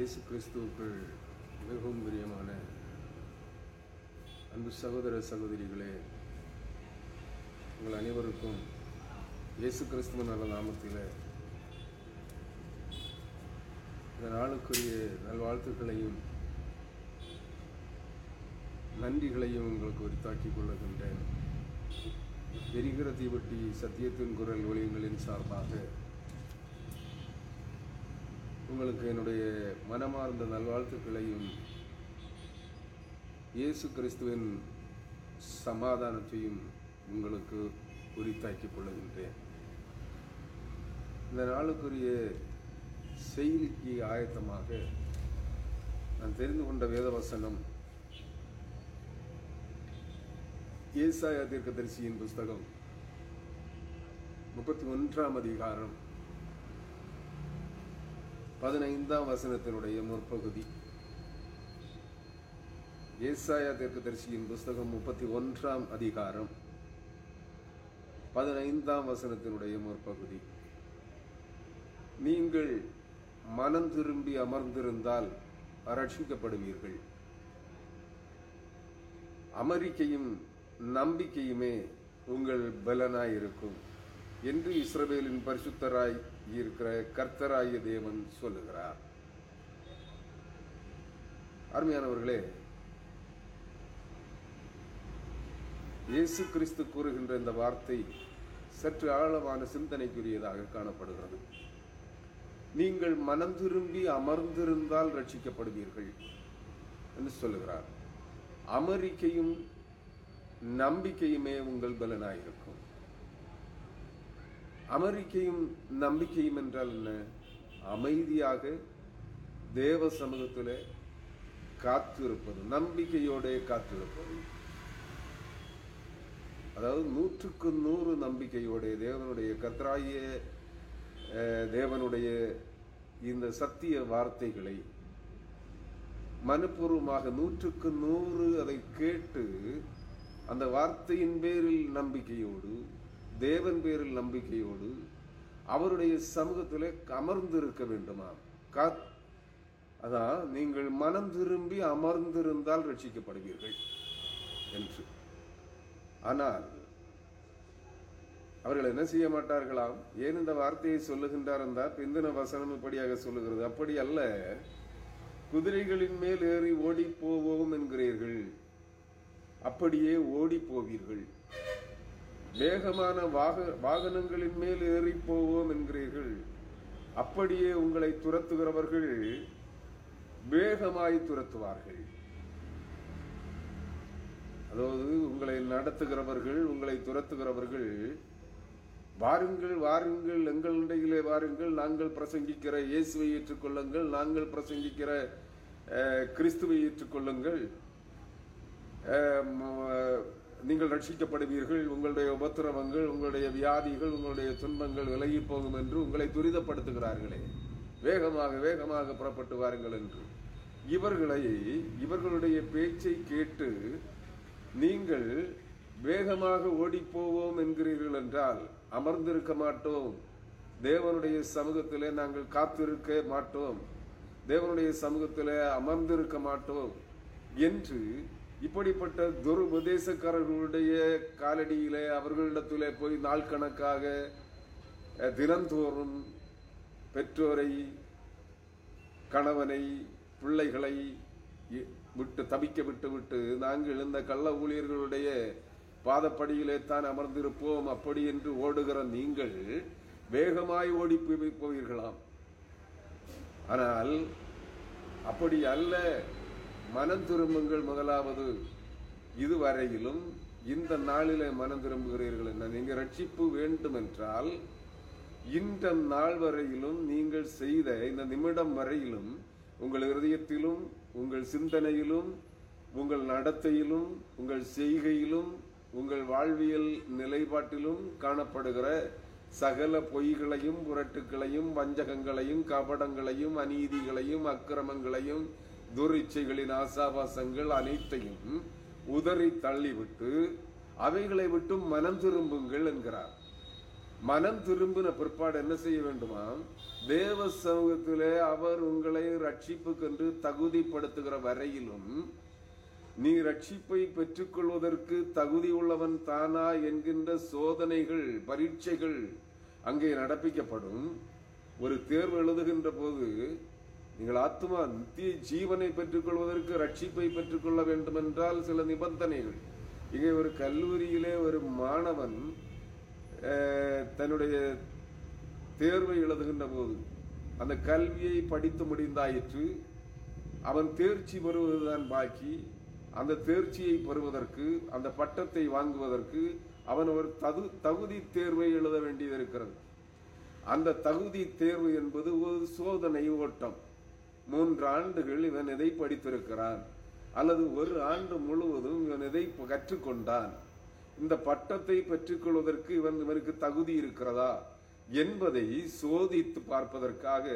இயேசு கிறிஸ்துவுக்குள் மிகவும் பிரியமான அன்பு சகோதர சகோதரிகளே உங்கள் அனைவருக்கும் இயேசு கிறிஸ்துவ நல்ல நாமத்தில் இந்த நாளுக்குரிய நல்வாழ்த்துக்களையும் நன்றிகளையும் உங்களுக்கு உரித்தாக்கிக் கொள்ளுகின்றேன். எரிகிற தீவட்டி சத்தியத்தின் குரல் ஒளியங்களின் சார்பாக உங்களுக்கு என்னுடைய மனமார்ந்த நல்வாழ்த்துக்களையும் இயேசு கிறிஸ்துவின் சமாதானத்தையும் உங்களுக்கு உரித்தாக்கிக் கொள்ளுகின்றேன். இந்த நாளுக்குரிய செய்திக்கு ஆயத்தமாக நான் தெரிந்து கொண்ட வேதவசனம் ஏசாயா தீர்க்கதரிசியின் புஸ்தகம் முப்பத்தி ஒன்றாம் அதிகாரம் பதினைந்தாம் வசனத்தினுடைய முற்பகுதி. ஏசாயா தீர்க்கதரிசியின் புஸ்தகம் முப்பத்தி ஒன்றாம் அதிகாரம் பதினைந்தாம் வசனத்தினுடைய முற்பகுதி. நீங்கள் மனம் திரும்பி அமர்ந்திருந்தால் ரட்சிக்கப்படுவீர்கள். அமெரிக்கையும் நம்பிக்கையுமே உங்கள் பலனாயிருக்கும் என்று இஸ்ரவேலின் பரிசுத்தராய் இருக்கிற கர்த்தராய தேவன் சொல்லுகிறார். அருமையானவர்களே இயேசு கிறிஸ்து கூறுகின்ற இந்த வார்த்தை சற்று ஆழமான சிந்தனைக்குரியதாக காணப்படுகிறது. நீங்கள் மனம் திரும்பி அமர்ந்திருந்தால் ரட்சிக்கப்படுவீர்கள் என்று சொல்லுகிறார். அமெரிக்கையும் நம்பிக்கையுமே உங்கள் பலனாயிருக்கும். அமெரிக்கையும் நம்பிக்கையும் என்றால் என்ன? அமைதியாக தேவ சமூகத்தில் காத்திருப்பது நம்பிக்கையோட காத்திருப்பது. அதாவது நூற்றுக்கு நூறு நம்பிக்கையோடைய தேவனுடைய கத்ராய தேவனுடைய இந்த சத்திய வார்த்தைகளை மனப்பூர்வமாக நூற்றுக்கு நூறு அதை கேட்டு அந்த வார்த்தையின் பேரில் நம்பிக்கையோடு தேவன் பேரில் நம்பிக்கையோடு அவருடைய சமூகத்தில் அமர்ந்திருக்க வேண்டுமா? காத் அதான் நீங்கள் மனம் திரும்பி அமர்ந்திருந்தால் ரட்சிக்கப்படுவீர்கள் என்று. ஆனால் அவர்கள் என்ன செய்ய மாட்டார்களாம்? ஏன் இந்த வார்த்தையை சொல்லுகின்றார் என்றால் பிந்தின வசனம் இப்படியாக சொல்லுகிறது. அப்படி அல்ல குதிரைகளின் மேல் ஏறி ஓடி போவோம் என்கிறீர்கள். அப்படியே ஓடி போவீர்கள் வேகமான வாக வாகனங்களின் மேல் ஏறி போவோம் என்கிறீர்கள். அப்படியே உங்களை துரத்துகிறவர்கள் வேகமாய் துரத்துவார்கள். அதாவது உங்களை நடத்துகிறவர்கள் உங்களை துரத்துகிறவர்கள் வாருங்கள் வாருங்கள் எங்கள் இடையிலே வாருங்கள் நாங்கள் பிரசங்கிக்கிற இயேசுவை ஏற்றுக்கொள்ளுங்கள் நாங்கள் பிரசங்கிக்கிற கிறிஸ்துவை ஏற்றுக்கொள்ளுங்கள். நீங்கள் ரட்சிக்கப்படுவீர்கள். உங்களுடைய உபத்திரவங்கள் உங்களுடைய வியாதிகள் உங்களுடைய துன்பங்கள் விலகி போகும் என்று உங்களை துரிதப்படுத்துகிறார்களே. வேகமாக வேகமாக புறப்பட்டு வாருங்கள் என்று. இவர்களை இவர்களுடைய பேச்சை கேட்டு நீங்கள் வேகமாக ஓடிப்போவோம் என்கிறீர்கள் என்றால் அமர்ந்திருக்க மாட்டோம். தேவனுடைய சமூகத்திலே நாங்கள் காத்திருக்க மாட்டோம். தேவனுடைய சமூகத்திலே அமர்ந்திருக்க மாட்டோம் என்று இப்படிப்பட்ட துருபதேசக்காரர்களுடைய காலடியிலே அவர்களிடத்திலே போய் நாள் கணக்காக தினந்தோறும் பெற்றோரை கணவனை பிள்ளைகளை விட்டு தவிக்க விட்டு விட்டு நாங்கள் இந்த கள்ள ஊழியர்களுடைய பாதப்படியிலே தான் அமர்ந்திருப்போம் அப்படி என்று ஓடுகிற நீங்கள் வேகமாய் ஓடி போவீர்களாம். ஆனால் அப்படி அல்ல. மனம் திரும்புங்கள் முதலாவது. இதுவரையிலும் இந்த நாளிலே மனம் திரும்புகிறீர்கள் என்ன? நீங்கள் ரட்சிப்பு வேண்டும் என்றால் இந்த நாள் வரையிலும் நீங்கள் செய்த இந்த நிமிடம் வரையிலும் உங்கள் இருதயத்திலும் உங்கள் சிந்தனையிலும் உங்கள் நடத்தையிலும் உங்கள் செய்கையிலும் உங்கள் வாழ்வியல் நிலைப்பாட்டிலும் காணப்படுகிற சகல பொய்களையும் புரட்டுகளையும் வஞ்சகங்களையும் கபடங்களையும் அநீதிகளையும் அக்கிரமங்களையும் துரிச்சைகளின் ஆசாபாசங்கள் அனைத்தையும் உதறி தள்ளிவிட்டு அவைகளை விட்டு மனம் திரும்புங்கள் என்கிறார். மனம் திரும்பின பிற்பாடு என்ன செய்ய வேண்டுமா? தேவ சமூகத்திலே அவர் உங்களை ரட்சிப்புக்கென்று தகுதிப்படுத்துகிற வரையிலும் நீ ரட்சிப்பை பெற்றுக்கொள்வதற்கு தகுதி உள்ளவன் தானா என்கின்ற சோதனைகள் பரீட்சைகள் அங்கே நடப்பிக்கப்படும். ஒரு தேர்வு எழுதுகின்ற போது நீங்கள் ஆத்மா நித்திய ஜீவனை பெற்றுக்கொள்வதற்கு ரட்சிப்பை பெற்றுக்கொள்ள வேண்டும் என்றால் சில நிபந்தனைகள். இங்கே ஒரு கல்லூரியிலே ஒரு மாணவன் தன்னுடைய தேர்வை எழுதுகின்ற போது அந்த கல்வியை படித்து முடிந்தாயிற்று. அவன் தேர்ச்சி பெறுவதுதான் பாக்கி. அந்த தேர்ச்சியை பெறுவதற்கு அந்த பட்டத்தை வாங்குவதற்கு அவன் ஒரு தகு தகுதி தேர்வை எழுத வேண்டியது இருக்கிறது. அந்த தகுதி தேர்வு என்பது ஒரு சோதனை ஓட்டம். மூன்று ஆண்டுகள் இவன் எதை படித்திருக்கிறான்? அல்லது ஒரு ஆண்டு முழுவதும் இவன் எதை கற்றுக்கொண்டான்? இந்த பட்டத்தை பெற்றுக்கொள்வதற்கு இவன் இவனுக்கு தகுதி இருக்கிறதா? என்பதை சோதித்து பார்ப்பதற்காக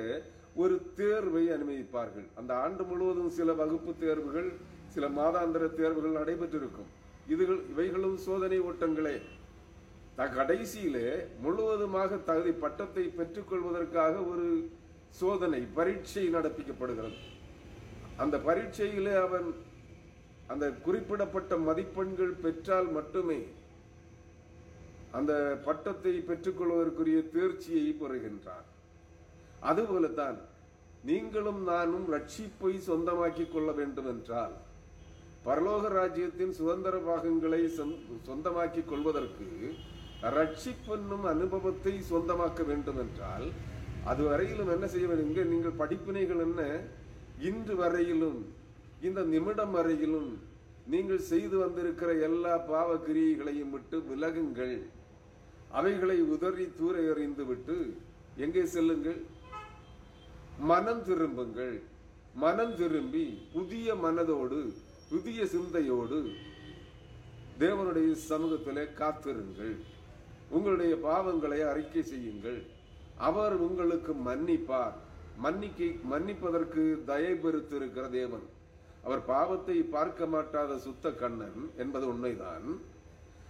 ஒரு தேர்வை அனுமதிப்பார்கள். அந்த ஆண்டு முழுவதும் சில வகுப்பு தேர்வுகள் சில மாதாந்திர தேர்வுகள் நடைபெற்றிருக்கும். இதுகள் இவைகளும் சோதனை ஓட்டங்களே. கடைசியிலே முழுவதுமாக தகுதி பட்டத்தை பெற்றுக்கொள்வதற்காக ஒரு சோதனை பரீட்சை நடப்பிக்கப்படுகிறது. அந்த பரீட்சையிலே அவன் அந்த குறிப்பிடப்பட்ட மதிப்பெண்கள் பெற்றால் மட்டுமே அந்த பட்டத்தை பெற்றுக்கொள்வதற்குரிய தேர்ச்சியை பெறுகின்றான். அதுபோலத்தான் நீங்களும் நானும் ரட்சிப்பை சொந்தமாக்கிக் கொள்ள வேண்டும் என்றால் பரலோக ராஜ்யத்தின் சுதந்திர பாகங்களை சொந்த- சொந்தமாக்கிக் கொள்வதற்கு ரட்சிப்பென்னும் அனுபவத்தை சொந்தமாக்க வேண்டும் என்றால் அது வரையிலும் என்ன செய்ய வேண்டும்? இங்கே நீங்கள் படிப்பினைகள் என்ன? இன்று வரையிலும் இந்த நிமிடம் வரையிலும் நீங்கள் செய்து வந்திருக்கிற எல்லா பாவ கிரியைகளையும் விட்டு விலகுங்கள். அவைகளை உதறி தூர எறிந்து விட்டு எங்கே செல்லுங்கள்? மனம் திரும்புங்கள். மனம் திரும்பி புதிய மனதோடு புதிய சிந்தையோடு தேவனுடைய சமூகத்திலே காத்திருங்கள். உங்களுடைய பாவங்களை அறிக்கை செய்யுங்கள். அவர் உங்களுக்கு மன்னிப்பார். மன்னிக்கை மன்னிப்பதற்கு தயை பெருத்திருக்கிற தேவன். அவர் பாவத்தை பார்க்க மாட்டாத சுத்த கண்ணன் என்பது உண்மைதான்.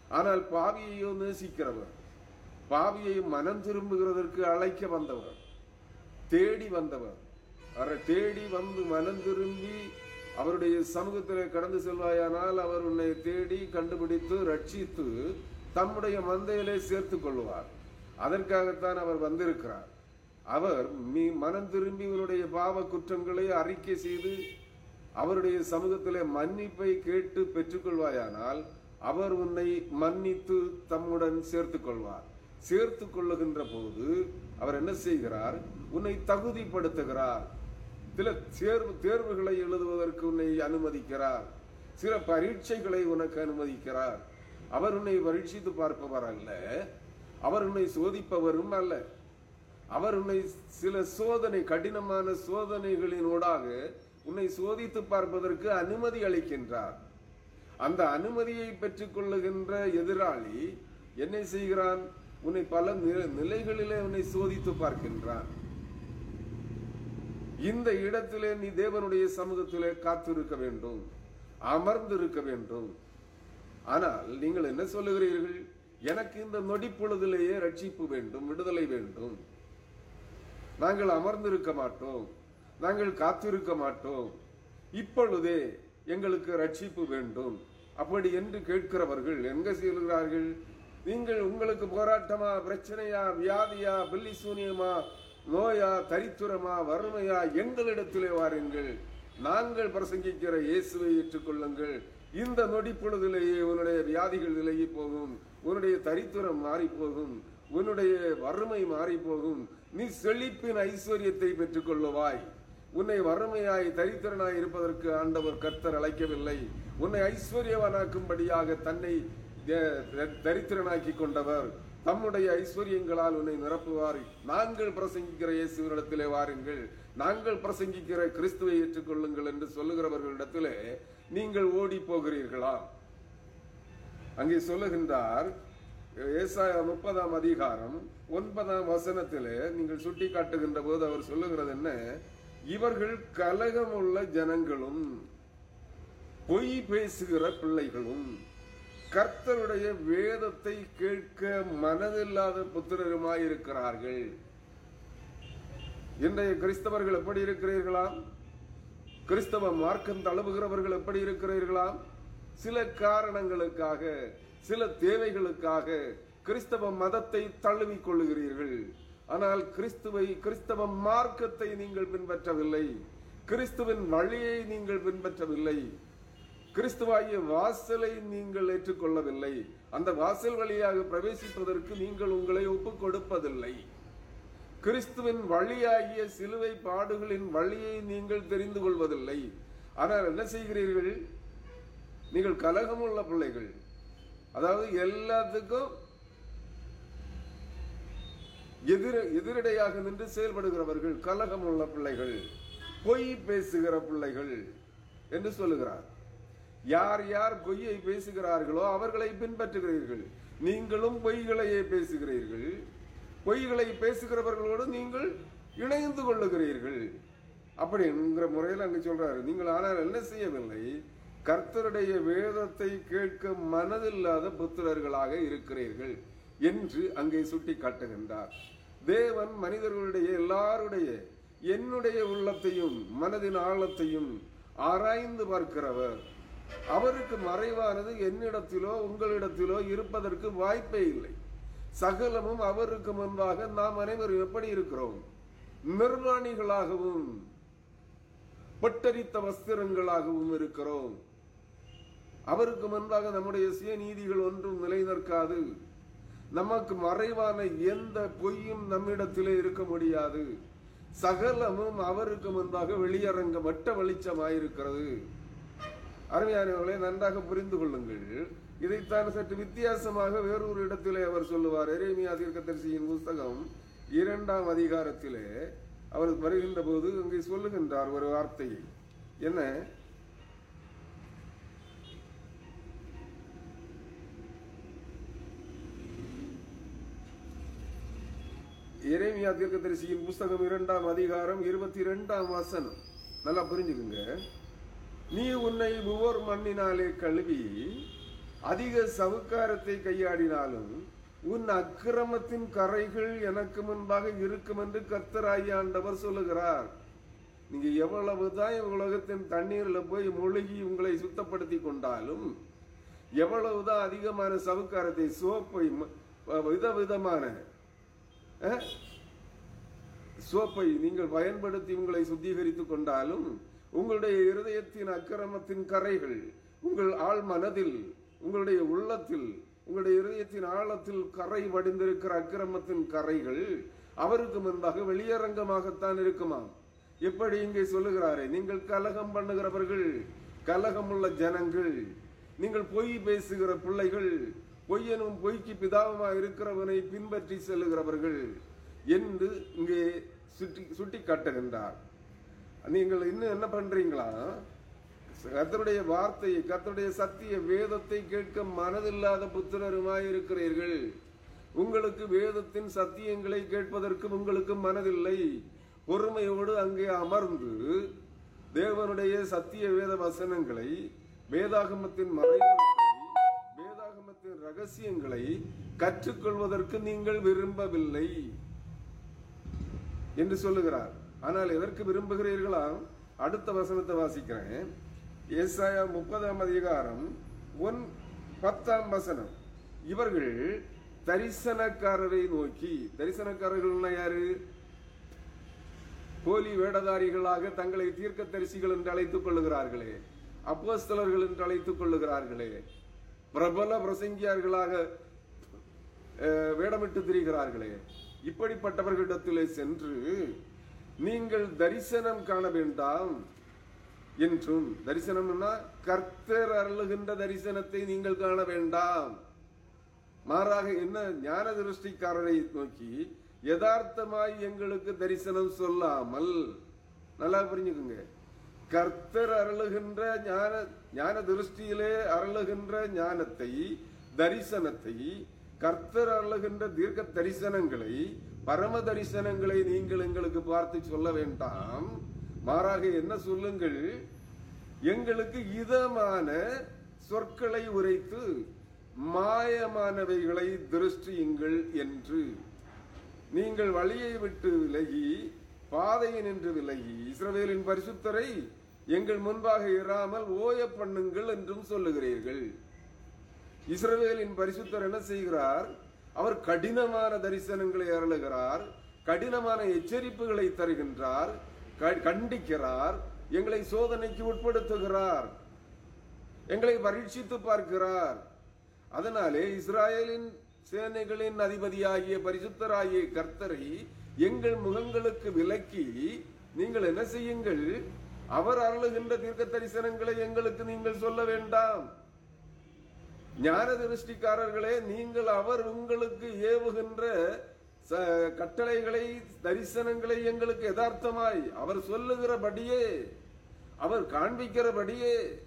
ஆனால் பாவியையோ நேசிக்கிறவர் பாவியை மனம் திரும்புகிறதற்கு அழைக்க வந்தவர் தேடி வந்தவர். அவரை தேடி வந்து மனம் திரும்பி அவருடைய சமூகத்தில் கடந்து செல்வாயானால் அவர் உன்னை தேடி கண்டுபிடித்து ரட்சித்து தம்முடைய மந்தையிலே சேர்த்துக் கொள்வார். அதற்காகத்தான் அவர் வந்திருக்கிறார். அவர் மீ மனம் திரும்பி இவருடைய பாவ குற்றங்களை அறிக்கை செய்து அவருடைய சமூகத்திலே மன்னிப்பை கேட்டு பெற்றுக்கொள்வாயானால் அவர் உன்னை மன்னித்து தம்முடன் சேர்த்து கொள்வார் சேர்த்து கொள்ளுகின்ற போது அவர் என்ன செய்கிறார்? உன்னை தகுதிப்படுத்துகிறார். சில தேர்வு தேர்வுகளை எழுதுவதற்கு உன்னை அனுமதிக்கிறார். சில பரீட்சைகளை உனக்கு அனுமதிக்கிறார். அவர் உன்னை பரீட்சித்து பார்ப்பவர் அல்ல. அவர் உன்னை சோதிப்பவரும் அல்ல. அவர் உன்னை சில சோதனை கடினமான சோதனைகளினூடாக உன்னை சோதித்து பார்ப்பதற்கு அனுமதி அளிக்கின்றார். அந்த அனுமதியை பெற்றுக்கொள்ளுகின்ற எதிராளி என்ன செய்கிறான்? உன்னை பல நிலைகளிலே உன்னை சோதித்து பார்க்கின்றான். இந்த இடத்திலே நீ தேவனுடைய சமூகத்திலே காத்திருக்க வேண்டும் அமர்ந்திருக்க வேண்டும். ஆனால் நீங்கள் என்ன சொல்லுகிறீர்கள்? எனக்கு இந்த நொடி பொழுதிலேயே ரட்சிப்பு வேண்டும் விடுதலை வேண்டும். நாங்கள் அமர்ந்திருக்க மாட்டோம் நாங்கள் காத்திருக்க மாட்டோம். இப்பொழுதே எங்களுக்கு ரட்சிப்பு வேண்டும். அப்படி என்று கேட்கிறவர்கள் எங்க செல்கிறார்கள்? நீங்கள் உங்களுக்கு போராட்டமா பிரச்சனையா வியாதியா பில்லி சூனியமா நோயா தரித்திரமா வறுமையா எங்களிடத்திலே வாருங்கள். நாங்கள் பிரசங்கிக்கிற இயேசுவை ஏற்றுக்கொள்ளுங்கள். இந்த நொடி பொழுதிலேயே உன்னுடைய வியாதிகள் விலகி போகும். உன்னுடைய தரித்திரம் மாறிப்போகும் உன்னுடைய வறுமை மாறிப்போகும். நீ செழிப்பின் ஐஸ்வர்யத்தை பெற்றுக் கொள்ளுவாய் உன்னை வறுமையாய் தரித்திரனாய் இருப்பதற்கு ஆண்டவர் கர்த்தர் அழைக்கவில்லை. உன்னை ஐஸ்வர்யவனாக்கும்படியாக தன்னை த- தரித்திரனாக்கி கொண்டவர். தம்முடைய ஐஸ்வர்யங்களால் உன்னை நிரப்புவார். நாங்கள் பிரசங்கிக்கிற இயேசுவனிடத்திலே வாருங்கள். நாங்கள் பிரசங்கிக்கிற கிறிஸ்துவை ஏற்றுக்கொள்ளுங்கள் என்று சொல்லுகிறவர்களிடத்திலே நீங்கள் ஓடி போகிறீர்களா அங்கே சொல்லுகின்றார் ஏசாயா முப்பதாம் அதிகாரம் ஒன்பதாம் வசனத்திலே நீங்கள் சுட்டி காட்டுகின்ற போது அவர் சொல்லுகிறது என்ன? இவர்கள் கலகமுள்ள ஜனங்களும் பொய் பேசுகிற பிள்ளைகளும் கர்த்தருடைய வேதத்தை கேட்க மனதில்லாத புத்திரருமாய் இருக்கிறார்கள் இன்றைய கிறிஸ்தவர்கள் எப்படி இருக்கிறீர்களாம்? கிறிஸ்தவ மார்க்கம் தழுவுகிறவர்கள் எப்படி இருக்கிறீர்களாம்? சில காரணங்களுக்காக சில தேவைகளுக்காக கிறிஸ்தவ மதத்தை தழுவிக் கொள்ளுகிறீர்கள் ஆனால் கிறிஸ்துவை கிறிஸ்தவ மார்க்கத்தை நீங்கள் பின்பற்றவில்லை. கிறிஸ்துவின் வழியை நீங்கள் பின்பற்றவில்லை. கிறிஸ்துவாகிய வாசலை நீங்கள் ஏற்றுக்கொள்ளவில்லை. அந்த வாசல் வழியாக பிரவேசிப்பதற்கு நீங்கள் உங்களை ஒப்புக் கொடுப்பதில்லை. கிறிஸ்துவின் வழியாகிய சிலுவை பாடுகளின் வழியை நீங்கள் தெரிந்து கொள்வதில்லை. ஆனால் என்ன செய்கிறீர்கள்? நீங்கள் கலகமுள்ள பிள்ளைகள். அதாவது எல்லாத்துக்கும் எதிர எதிரடையாக நின்று செயல்படுகிறவர்கள் கலகம் உள்ள பிள்ளைகள் பொய் பேசுகிற பிள்ளைகள் என்று சொல்லுகிறார். யார் யார் பொய்யை பேசுகிறார்களோ அவர்களை பின்பற்றுகிறீர்கள். நீங்களும் பொய்களையே பேசுகிறீர்கள். பொய்களை பேசுகிறவர்களோடு நீங்கள் இணைந்து கொள்ளுகிறீர்கள். அப்படிங்கிற முறையில் அங்கு சொல்றாரு. நீங்கள் ஆனால் என்ன செய்யவில்லை? கர்த்தருடைய வேதத்தை கேட்க மனதில்லாத புத்திரர்களாக இருக்கிறீர்கள் என்று அங்கே சுட்டி காட்டுகின்றார் தேவன் மனிதர்களுடைய எல்லாருடைய என்னுடைய உள்ளத்தையும் மனதின் ஆழத்தையும் ஆராய்ந்து பார்க்கிறவர். அவருக்கு மறைவானது என்னிடத்திலோ உங்களிடத்திலோ இருப்பதற்கு வாய்ப்பே இல்லை. சகலமும் அவருக்கு முன்பாக நாம் அனைவரும் எப்படி இருக்கிறோம்? நிர்வாணிகளாகவும் பட்டரித்த வஸ்திரங்களாகவும் இருக்கிறோம். அவருக்கு முன்பாக நம்முடைய சுயநீதிகள் ஒன்றும் நிலை நிற்காது நமக்கு மறைவான எந்த பொய்யும் நம்மிடத்திலே இருக்க முடியாது. சகலமும் அவருக்கு முன்பாக வெளியரங்க வட்ட வெளிச்சமாயிருக்கிறது. அருமையானவர்களை நன்றாக புரிந்து கொள்ளுங்கள். இதைத்தான் சற்று வித்தியாசமாக வேறொரு இடத்திலே அவர் சொல்லுவார். எரேமியா தீர்க்கதரிசியின் புஸ்தகம் இரண்டாம் அதிகாரத்திலே அவர் வருகின்ற போது அங்கே சொல்லுகின்றார் ஒரு வார்த்தையை. என்ன? இறைமையா தீர்க்க தரிசியின் புஸ்தகம் இரண்டாம் அதிகாரம் இருபத்தி இரண்டாம் வசனம். நல்லா புரிஞ்சுக்குங்க. நீ உன்னை ஒவ்வொரு மண்ணினாலே கழுவி அதிக சவுக்காரத்தை கையாடினாலும் உன் அக்கிரமத்தின் கரைகள் எனக்கு முன்பாக இருக்கும் என்று கத்தராயாண்டவர் சொல்லுகிறார். நீங்க எவ்வளவுதான் உலகத்தின் தண்ணீர்ல போய் மூழ்கி உங்களை சுத்தப்படுத்தி கொண்டாலும் எவ்வளவுதான் அதிகமான சவுக்காரத்தை சோப்பை ம- விதவிதமான சோப்பை நீங்கள் பயன்படுத்தி உங்களை சுத்திகரித்துக் கொண்டாலும் உங்களுடைய இருதயத்தின் அக்கிரமத்தின் கரைகள் உங்கள் ஆழ் மனதில் உங்களுடைய உள்ளத்தில் உங்களுடைய இருதயத்தின் ஆழத்தில் கரை வடிந்திருக்கிற அக்கிரமத்தின் கரைகள் அவருக்கு முன்பாக வெளியரங்கமாகத்தான் இருக்குமாம் எப்படி இங்கே சொல்லுகிறாரே நீங்கள் கலகம் பண்ணுகிறவர்கள் கலகமுள்ள ஜனங்கள் நீங்கள் பொய் பேசுகிற பிள்ளைகள் பொய்யனும் பொய்க்கு பிதாவுமா இருக்கிறவனை பின்பற்றி செல்லுகிறவர்கள் என்று இங்கே சுட்டி சுட்டி காட்டுகின்றார் நீங்கள் இன்னும் என்ன பண்றீங்களா? கத்தருடைய வார்த்தையை கத்தருடைய சத்திய வேதத்தை கேட்க மனதில்லாத புத்திரருமாய் இருக்கிறீர்கள். உங்களுக்கு வேதத்தின் சத்தியங்களை கேட்பதற்கு உங்களுக்கு மனதில்லை. பொறுமையோடு அங்கே அமர்ந்து தேவனுடைய சத்திய வேத வசனங்களை வேதாகமத்தின் மறைவு ரகசியங்களை கற்றுக்கொள்வதற்கு நீங்கள் விரும்பவில்லை என்று சொல்லுகிறார். ஆனால் எதற்கு விரும்புகிறீர்களா? அடுத்த வசனத்தை வாசிக்கிறேன். ஏசாயா முப்பதாம் அதிகாரம் ஒன் பத்தாம் வசனம். இவர்கள் தரிசனக்காரரை நோக்கி. தரிசனக்காரர்கள்னா யாரு? போலி வேடதாரிகளாக தங்களை தீர்க்க தரிசிகள் என்று அழைத்துக் கொள்ளுகிறார்களே. அப்போஸ்தலர்கள் என்று அழைத்துக் கொள்ளுகிறார்களே. பிரபல பிரசங்கியார்களாக வேடமிட்டு திரிகிறார்களே இப்படிப்பட்டவர்களிடத்திலே சென்று நீங்கள் தரிசனம் காண வேண்டாம் என்றும் தரிசனம்னா கர்த்தர் அருளுகின்ற தரிசனத்தை நீங்கள் காண வேண்டாம். மாறாக என்ன ஞான திருஷ்டிக்காரரை நோக்கி யதார்த்தமாய் எங்களுக்கு தரிசனம் சொல்லாமல் நல்லா புரிஞ்சுக்குங்க. கர்த்தர் அருளுகின்ற ஞான ஞான திருஷ்டியிலே அருளுகின்ற ஞானத்தை தரிசனத்தை கர்த்தர் அருளுகின்ற தீர்க்க தரிசனங்களை பரம தரிசனங்களை நீங்கள் எங்களுக்கு பார்த்து சொல்ல வேண்டாம். மாறாக என்ன சொல்லுங்கள்? எங்களுக்கு இதமான சொற்களை உரைத்து மாயமானவைகளை திருஷ்டியுங்கள் என்று. நீங்கள் வழியை விட்டு விலகி பாதையை நின்று விலகி இஸ்ரவேலின் பரிசுத்தரை எங்கள் முன்பாக இராமல் ஓய பண்ணுங்கள் என்றும் சொல்லுகிறீர்கள். இஸ்ரவேலின் பரிசுத்தர் என்ன செய்கிறார்? அவர் கடினமான தரிசனங்களை அருளுகிறார் கடினமான எச்சரிப்புகளை தருகின்றார் க- கண்டிக்கிறார் எங்களை சோதனைக்கு உட்படுத்துகிறார் எங்களை பரீட்சித்து பார்க்கிறார். அதனாலே இஸ்ராயேலின் சேனைகளின் அதிபதியாகிய பரிசுத்தராகிய கர்த்தரை எங்கள் முகங்களுக்கு விலக்கி நீங்கள் என்ன செய்யுங்கள்? அவர் அருளுகின்ற தீர்க்க தரிசனங்களை எங்களுக்கு நீங்கள் சொல்ல வேண்டாம். ஞான திருஷ்டிக்காரர்களே நீங்கள் அவர் உங்களுக்கு ஏவுகின்ற ச- கட்டளைகளை தரிசனங்களை எங்களுக்கு யதார்த்தமாய் அவர் சொல்லுகிறபடியே அவர் காண்பிக்கிறபடியே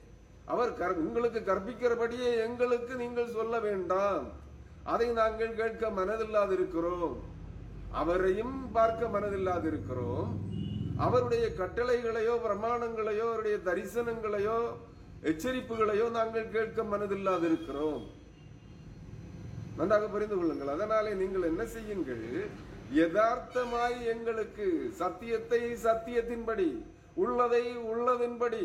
அவர் உங்களுக்கு கற்பிக்கிறபடியே எங்களுக்கு நீங்கள் சொல்ல வேண்டாம். அதை நாங்கள் கேட்க மனதில்லாதிருக்கிறோம். அவரையும் பார்க்க மனதில்லாது இருக்கிறோம் அவருடைய கட்டளைகளையோ பிரமாணங்களையோ அவருடைய தரிசனங்களையோ எச்சரிப்புகளையோ நாங்கள் கேட்க மனதில்லாது இருக்கிறோம் நன்றாக புரிந்து கொள்ளுங்கள். அதனாலே நீங்கள் என்ன செய்யுங்கள்? யதார்த்தமாய் எங்களுக்கு சத்தியத்தை சத்தியத்தின்படி உள்ளதை உள்ளதின்படி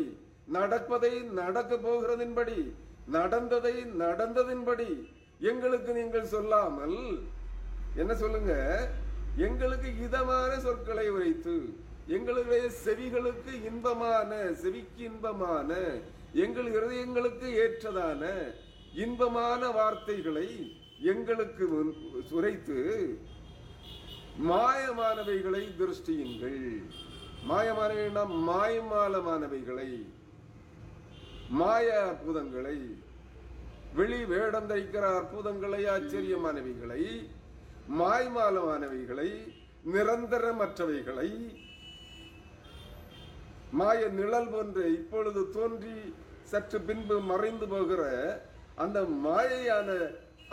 நடப்பதை நடக்க போகிறதின்படி நடந்ததை நடந்ததின்படி எங்களுக்கு நீங்கள் சொல்லாமல் என்ன சொல்லுங்க? எங்களுக்கு இதமான சொற்களை உரைத்து எங்களுடைய செவிகளுக்கு இன்பமான செவிக்கு இன்பமான எங்கள் இருதயங்களுக்கு ஏற்றதான இன்பமான வார்த்தைகளை எங்களுக்கு முன் உரைத்து மாயமானவைகளை திருஷ்டியுங்கள். மாயமானவைனா மாயமாலமானவைகளை மாய அற்புதங்களை வெளி வேடம் தரிக்கிற அற்புதங்களை ஆச்சரியமானவைகளை மாய்மாலமானவைகளை நிரந்தரமற்றவைகளை மாய நிழல் போன்று இப்பொழுது தோன்றி சற்று பின்பு மறைந்து போகிற அந்த மாயையான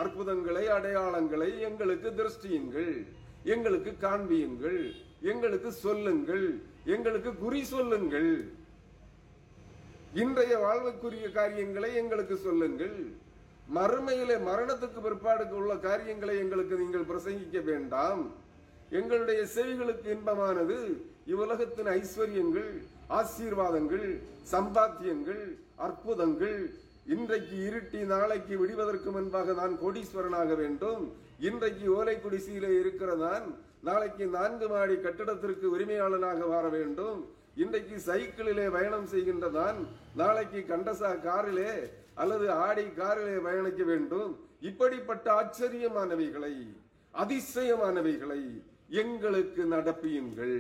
அற்புதங்களை அடையாளங்களை எங்களுக்கு திருஷ்டியுங்கள் எங்களுக்கு காண்பியுங்கள் எங்களுக்கு சொல்லுங்கள் எங்களுக்கு குறி சொல்லுங்கள். இன்றைய வாழ்வுக்குரிய காரியங்களை எங்களுக்கு சொல்லுங்கள். மறுமையிலே மரணத்துக்கு பிற்பாடுக்கு உள்ள காரியங்களை எங்களுக்கு நீங்கள் பிரசங்கிக்க வேண்டாம். எங்களுடைய செவிகளுக்கு இன்பமானது இவ்வுலகத்தின் ஐஸ்வர்யங்கள் ஆசீர்வாதங்கள் சம்பாத்தியங்கள் அற்புதங்கள். இன்றைக்கு இருட்டி நாளைக்கு விடுவதற்கு முன்பாக நான் கோடீஸ்வரனாக வேண்டும். இன்றைக்கு ஓலை குடிசையிலே இருக்கிற நான் நாளைக்கு நான்கு மாடி கட்டிடத்திற்கு உரிமையாளனாக வர வேண்டும். இன்றைக்கு சைக்கிளிலே பயணம் செய்கின்ற நான் நாளைக்கு கண்டசா காரிலே அல்லது ஆடி காரிலே பயணிக்க வேண்டும். இப்படிப்பட்ட ஆச்சரியமானவைகளை அதிசயமானவைகளை எங்களுக்கு நடப்பியுங்கள்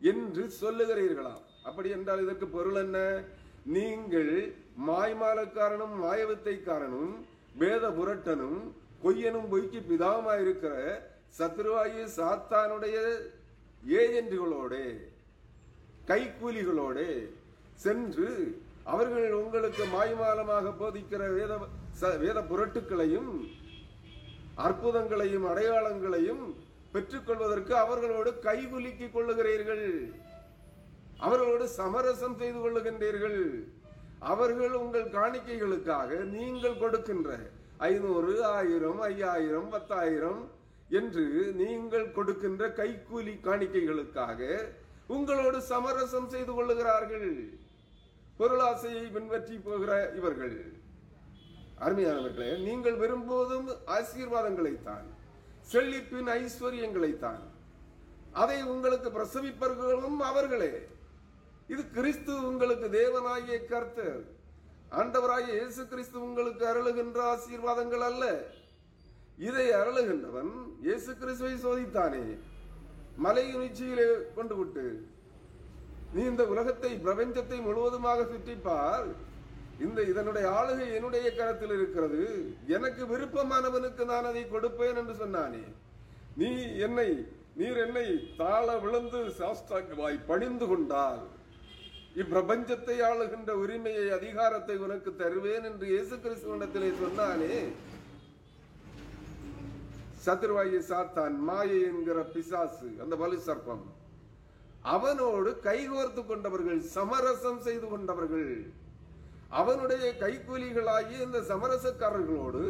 என்று சொல்லுகிறீர்களாம் அப்படி என்றால் இதற்கு பொருள் என்ன? நீங்கள் மாய்மாலக்காரனும் மாயவித்தைக்காரனும் வேத புரட்டனும் பொய்யனும் பொய்க்கு பிதாமாயிருக்கிற சத்ருவாயு சாத்தானுடைய ஏஜென்ட்டுகளோடு கைக்கூலிகளோட சென்று அவர்கள் உங்களுக்கு மாய்மாலமாக போதிக்கிற வேத ச- வேத புரட்டுக்களையும் அற்புதங்களையும் அடையாளங்களையும் பெற்றுக்கொள்வதற்கு அவர்களோடு கைகுலுக்கிக் கொள்ளுகிறீர்கள். அவர்களோடு சமரசம் செய்து கொள்ளுகின்றீர்கள். அவர்கள் உங்கள் காணிக்கைகளுக்காக நீங்கள் கொடுக்கின்ற ஐநூறு ஆயிரம் ஐயாயிரம் பத்தாயிரம் என்று நீங்கள் கொடுக்கின்ற கைக்கூலி காணிக்கைகளுக்காக உங்களோடு சமரசம் செய்து கொள்ளுகிறார்கள். பொருளாசையை பின்பற்றி போகிற இவர்கள். அருமையானவர்களே நீங்கள் விரும்புவதும் ஆசீர்வாதங்களைத்தான் செழிப்பின் ஐஸ்வர்யங்களைத்தான். அதை உங்களுக்கு பிரசவிப்பவர்களும் அவர்களே. இது கிறிஸ்து உங்களுக்கு தேவனாகிய கர்த்தர். ஆண்டவராகிய இயேசு கிறிஸ்து உங்களுக்கு அருளுகின்ற ஆசீர்வாதங்கள் அல்ல. இதை அருளுகின்றவன் இயேசு கிறிஸ்துவை சோதித்தானே. மலையின் உச்சியிலே கொண்டு விட்டு நீ இந்த உலகத்தை பிரபஞ்சத்தை முழுவதுமாக சுற்றிப்பார் இந்த இதனுடைய ஆளுகை என்னுடைய கரத்தில் இருக்கிறது. எனக்கு விருப்பமானவனுக்கு நான் அதை கொடுப்பேன் என்று சொன்னானே. நீ என்னை நீர் என்னை தாழ விழுந்து சாஸ்தாங்கமாய் பணிந்து கொண்டால். இப்பிரபஞ்சத்தை ஆளுகின்ற உரிமையை அதிகாரத்தை உனக்கு தருவேன் என்று இயேசு கிறிஸ்துவனத்திலே சொன்னானே. சத்ருவாயி சாத்தான் மாயை என்கிற பிசாசு அந்த வலு சர்ப்பம். அவனோடு கைகோர்த்து கொண்டவர்கள் சமரசம் செய்து கொண்டவர்கள். அவனுடைய கைக்கூலிகளாகிய இந்த சமரசக்காரர்களோடு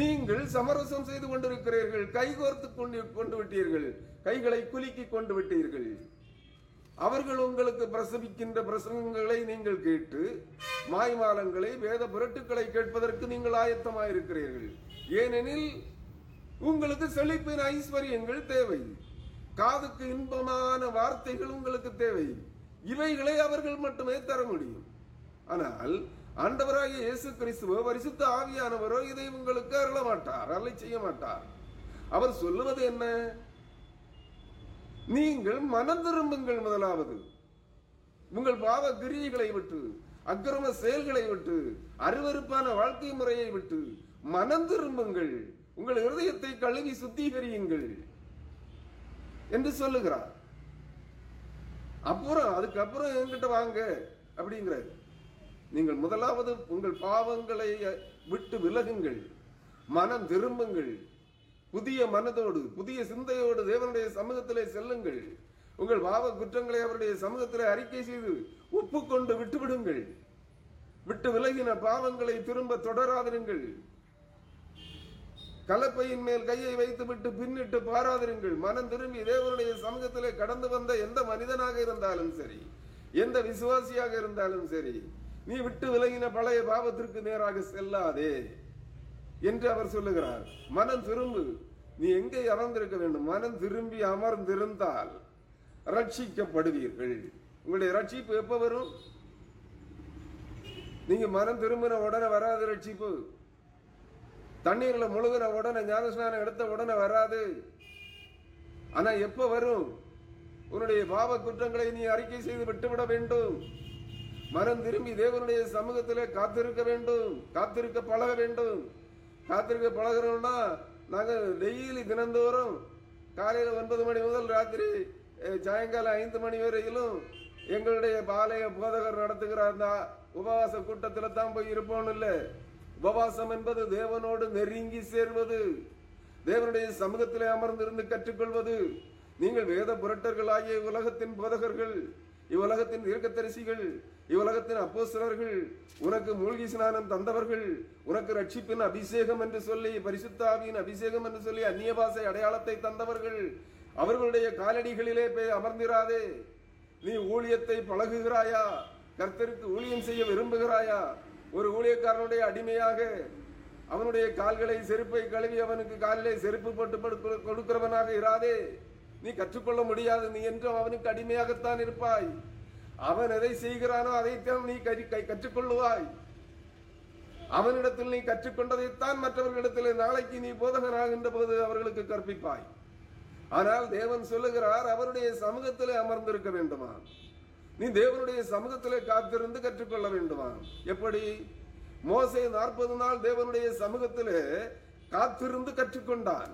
நீங்கள் சமரசம் செய்து கொண்டிருக்கிறீர்கள் கைகோர்த்து கொண்டு கொண்டு விட்டீர்கள் கைகளை குலுக்கி கொண்டு விட்டீர்கள். அவர்கள் உங்களுக்கு பிரசவிக்கின்ற பிரசங்கங்களை நீங்கள் கேட்டு மாய்மாலங்களை வேத புரட்டுக்களை கேட்பதற்கு நீங்கள் ஆயத்தமாயிருக்கிறீர்கள். ஏனெனில் உங்களுக்கு செழிப்பின் ஐஸ்வர்யங்கள் தேவை. காதுக்கு இன்பமான வார்த்தைகள் உங்களுக்கு தேவை. இவைகளை அவர்கள் மட்டுமே தர முடியும். ஆனால் ஆண்டவராகிய இயேசு கிறிஸ்துவோ பரிசுத்த ஆவியானவரோ இதை உங்களுக்கு அருள மாட்டார் அருளை செய்ய மாட்டார். அவர் சொல்லுவது என்ன? நீங்கள் மனம் திரும்புங்கள் முதலாவது. உங்கள் பாவ கிரியைகளை விட்டு அக்கிரம செயல்களை விட்டு அருவருப்பான வாழ்க்கை முறையை விட்டு மனம் திரும்புங்கள். உங்கள் இருதயத்தை கழுவி சுத்திகரியுங்கள். என்று சொல்லுகிறார். அப்புறம் அதுக்கப்புறம் என்கிட்ட வாங்க அப்படிங்கிறார். நீங்கள் முதலாவது உங்கள் பாவங்களை விட்டு விலகுங்கள். மனம் திரும்புங்கள். புதிய மனதோடு புதிய சிந்தையோடு தேவனுடைய சமூகத்திலே செல்லுங்கள். உங்கள் பாவ குற்றங்களை அவருடைய சமூகத்திலே அறிக்கை செய்து ஒப்புக்கொண்டு விட்டுவிடுங்கள். விட்டு விலகின பாவங்களை திரும்ப தொடராதிருங்கள். கலப்பையின் மேல் கையை வைத்துவிட்டு பின்னிட்டு பாராதிருங்கள். மனம் திரும்பி தேவனுடைய சமூகத்திலே கடந்து வந்த எந்த மனிதனாக இருந்தாலும் சரி எந்த விசுவாசியாக இருந்தாலும் சரி நீ விட்டு விலகின பழைய பாவத்திற்கு நேராக செல்லாதே என்று அவர் சொல்லுகிறார். மனம் திரும்பு. நீ எங்கே அமர்ந்திருக்க வேண்டும்? மனம் திரும்பி அமர்ந்திருந்தால் ரட்சிக்கப்படுவீர்கள். உங்களுடைய ரட்சிப்பு எப்ப வரும்? நீங்க மனம் திரும்பின உடனே வராது ரட்சிப்பு. தண்ணீரில் முழுகின உடனே ஞானஸ்நானம் எடுத்த உடனே வராது. ஆனால் எப்போ வரும்? உன்னுடைய பாவ குற்றங்களை நீ அறிக்கை செய்து விட்டுவிட வேண்டும். மனம் திரும்பி தேவனுடைய சமூகத்தில் காத்திருக்க வேண்டும். காத்திருக்க பழக வேண்டும். காத்திருக்க பழகிறோம்னா நாங்கள் டெய்லி தினந்தோறும் காலையில் ஒன்பது மணி முதல் ராத்திரி சாயங்காலம் ஐந்து மணி வரையிலும் எங்களுடைய பாளைய போதகர் நடத்துகிற அந்த உபவாச கூட்டத்தில் தான் போய் இருப்போம்னு இல்லை. உபவாசம் என்பது தேவனோடு நெருங்கி சேர்வது. தேவனுடைய சமூகத்திலே அமர்ந்திருந்து கற்றுக்கொள்வது. நீங்கள் வேத புரட்டர்களாகிய உலகத்தின் போதகர்கள் இவ்வுலகத்தின் தீர்க்கத்தரிசிகள் இவ்வுலகத்தின் அப்போசிலர்கள் உனக்கு மூழ்கி ஸ்நானம் தந்தவர்கள் உனக்கு ரட்சிப்பின் அபிஷேகம் என்று சொல்லி பரிசுத்தாவியின் அபிஷேகம் என்று சொல்லி அந்நிய பாசை அடையாளத்தை தந்தவர்கள் அவர்களுடைய காலடிகளிலே போய் அமர்ந்திராதே. நீ ஊழியத்தை பழகுகிறாயா? கர்த்தருக்கு ஊழியம் செய்ய விரும்புகிறாயா? ஒரு ஊழியக்காரனுடைய அடிமையாக அவனுடைய கால்களை செருப்பை கழுவி அவனுக்கு காலிலே செருப்பு போட்டு கொடுக்கிறவனாக இராதே. நீ கற்றுக்கொள்ள முடியாது. நீ என்றும் அவனுக்கு அடிமையாகத்தான் இருப்பாய். அவன் எதை செய்கிறானோ அதைத்தான் நீ கை- கற்றுக்கொள்ளுவாய். அவனிடத்தில் நீ கற்றுக்கொண்டதைத்தான் மற்றவர்களிடத்தில் நாளைக்கு நீ போதகனாகின்ற போது அவர்களுக்கு கற்பிப்பாய். ஆனால் தேவன் சொல்லுகிறார் அவருடைய சமூகத்திலே அமர்ந்திருக்க வேண்டுமா நீ தேவனுடைய சமூகத்திலே காத்திருந்து கற்றுக்கொள்ள வேண்டுமா எப்படி? மோசை நாற்பது நாள் தேவனுடைய சமூகத்திலே காத்திருந்து கற்றுக்கொண்டான்.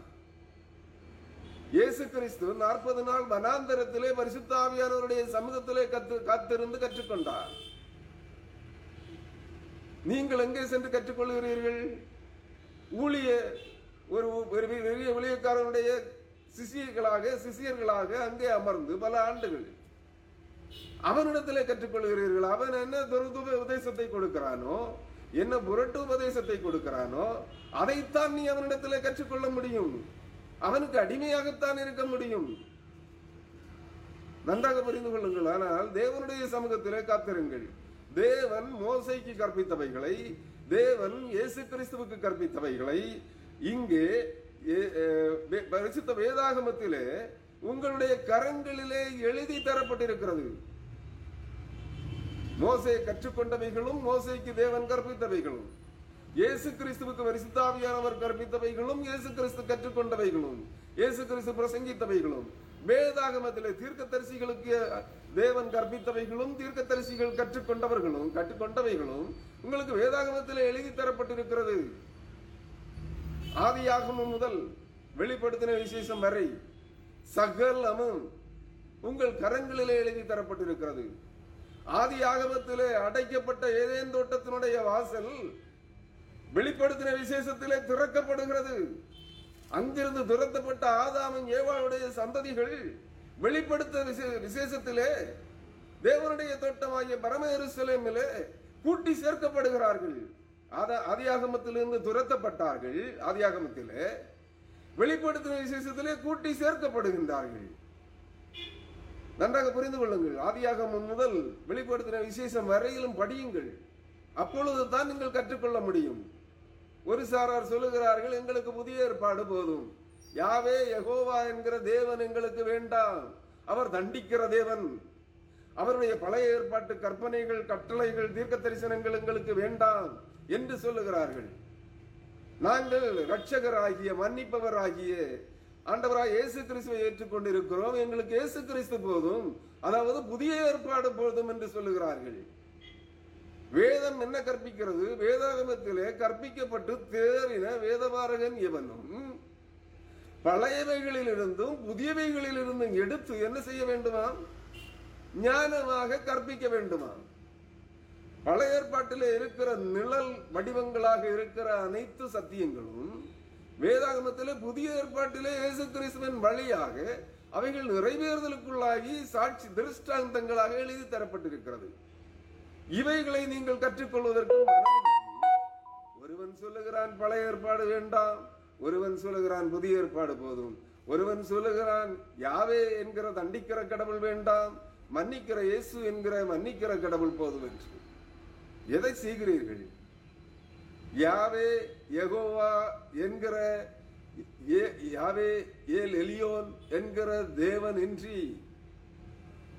இயேசு கிறிஸ்து நாற்பது நாள் வனாந்தரத்திலே பரிசுத்தாவியானவருடைய சமூகத்திலே கத்து காத்திருந்து கற்றுக்கொண்டார். நீங்கள் எங்கே சென்று கற்றுக்கொள்கிறீர்கள்? ஊழிய ஒரு ஒரு பெரிய ஊழியக்காரனுடைய சிஷியர்களாக சிஷியர்களாக அங்கே அமர்ந்து பல ஆண்டுகள். அவனிடத்திலே கற்றுக்கொள்கிறீர்கள். அவன் என்ன துருதுப உபதேசத்தை கொடுக்கிறானோ என்ன புரட்டு உபதேசத்தை கொடுக்கிறானோ அதைத்தான் நீ அவனிடத்திலே கற்றுக்கொள்ள முடியும். அவனுக்கு அடிமையாகத்தான் இருக்க முடியும். நன்றாக புரிந்து கொள்ளுங்கள். ஆனால் தேவனுடைய சமூகத்திலே காத்திருங்கள். தேவன் மோசைக்கு கற்பித்தவைகளை தேவன் இயேசு கிறிஸ்துவுக்கு கற்பித்தவைகளை இங்கே பரிசுத்த வேதாகமத்திலே உங்களுடைய கரங்களிலே எழுதி தரப்பட்டிருக்கிறது. மோசை கற்றுக்கொண்டவைகளும் மோசைக்கு தேவன் கற்பித்தவைகளும். இயேசு கிறிஸ்துவுக்கு பரிசுத்தாவியானவர் கற்பித்தவைகளும் இயேசு கிறிஸ்து கற்றுக்கொண்டவைகளும் இயேசு கிறிஸ்து பிரசங்கித்தவைகளும். வேதாகமத்திலே தீர்க்கதரிசிகளுக்கு தேவன் கற்பித்தவைகளும் தீர்க்கதரிசிகள் கற்றுக்கொண்டவர்களும் கற்றுக்கொண்டவைகளும் உங்களுக்கு வேதாகமத்திலே எழுதி தரப்பட்டிருக்கிறது. ஆதியாகமும் முதல் வெளிப்படுத்தின விசேஷம் வரை சகலமும் உங்கள் கரங்களிலே எழுதி தரப்பட்டிருக்கிறது. ஆதி ஆகமத்திலே அடைக்கப்பட்ட ஏதேன் தோட்டத்தினுடைய வாசல் வெளிப்படுத்தின விசேஷத்திலே திறக்கப்படுகிறது. அங்கிருந்து துரத்தப்பட்ட ஆதாமும் ஏவாளுடைய சந்ததிகள் வெளிப்படுத்த விசே- விசேஷத்திலே தேவனுடைய தோட்டமாகிய பரமேருசலேமிலே கூட்டி சேர்க்கப்படுகிறார்கள். அத அதியாகமத்திலிருந்து துரத்தப்பட்டார்கள். அதியாகமத்திலே வெளிப்படுத்தின விசேஷத்திலே கூட்டி சேர்க்கப்படுகின்றார்கள். நன்றாக புரிந்து கொள்ளுங்கள். ஆதியாகமம் முதல் வெளிப்படுத்தின விசேஷம் வரையிலும் படியுங்கள். அப்பொழுது தான் நீங்கள் கற்றுக்கொள்ள முடியும். ஒரு சாரார் சொல்லுகிறார்கள் எங்களுக்கு புதிய ஏற்பாடு போதும். யாவே யகோவா என்கிற தேவன் எங்களுக்கு வேண்டாம். அவர் தண்டிக்கிற தேவன். அவருடைய பழைய ஏற்பாட்டு கற்பனைகள் கட்டளைகள் தீர்க்க தரிசனங்கள் எங்களுக்கு வேண்டாம் என்று சொல்லுகிறார்கள். நாங்கள் ரட்சகராகிய மன்னிப்பவராகிய ஆண்டவராய் இயேசு கிறிஸ்துவை ஏற்றுக்கொண்டிருக்கிறோம். எங்களுக்கு இயேசு கிறிஸ்து போதும். அதாவது புதிய ஏற்பாடு போதும் என்று சொல்லுகிறார்கள். வேதம் என்ன கற்பிக்கிறது? வேதாகமத்திலே கற்பிக்கப்பட்டு தேறின வேதபாரகன் எவனும் பழையவைகளிலிருந்தும் புதியவைகளிலிருந்தும் எடுத்து என்ன செய்ய வேண்டுமா ஞானமாக கற்பிக்க வேண்டுமா பழைய ஏற்பாட்டில் இருக்கிற நிழல் வடிவங்களாக இருக்கிற அனைத்து சத்தியங்களும் வேதாகமத்திலே புதிய ஏற்பாட்டிலே இயேசு கிறிஸ்துவின் வழியாக அவைகள் நிறைவேறுதலுக்குள்ளாகி சாட்சி திருஷ்டாந்தங்களாக எழுதி தரப்பட்டிருக்கிறது. இவைகளை நீங்கள் கற்றுக்கொள்வதற்கு ஒருவன் சொல்லுகிறான் பழைய ஏற்பாடு வேண்டாம். ஒருவன் சொல்லுகிறான் புதிய ஏற்பாடு போதும். ஒருவன் சொல்லுகிறான் யாவே என்கிற தண்டிக்கிற கடவுள் வேண்டாம். மன்னிக்கிற இயேசு என்கிற மன்னிக்கிற கடவுள் போதும் என்று. எதை செய்கிறீர்கள்? யாவே யகோவா என்கிற ஏ- யாவே ஏல் எலியோன் என்கிற தேவன் இன்றி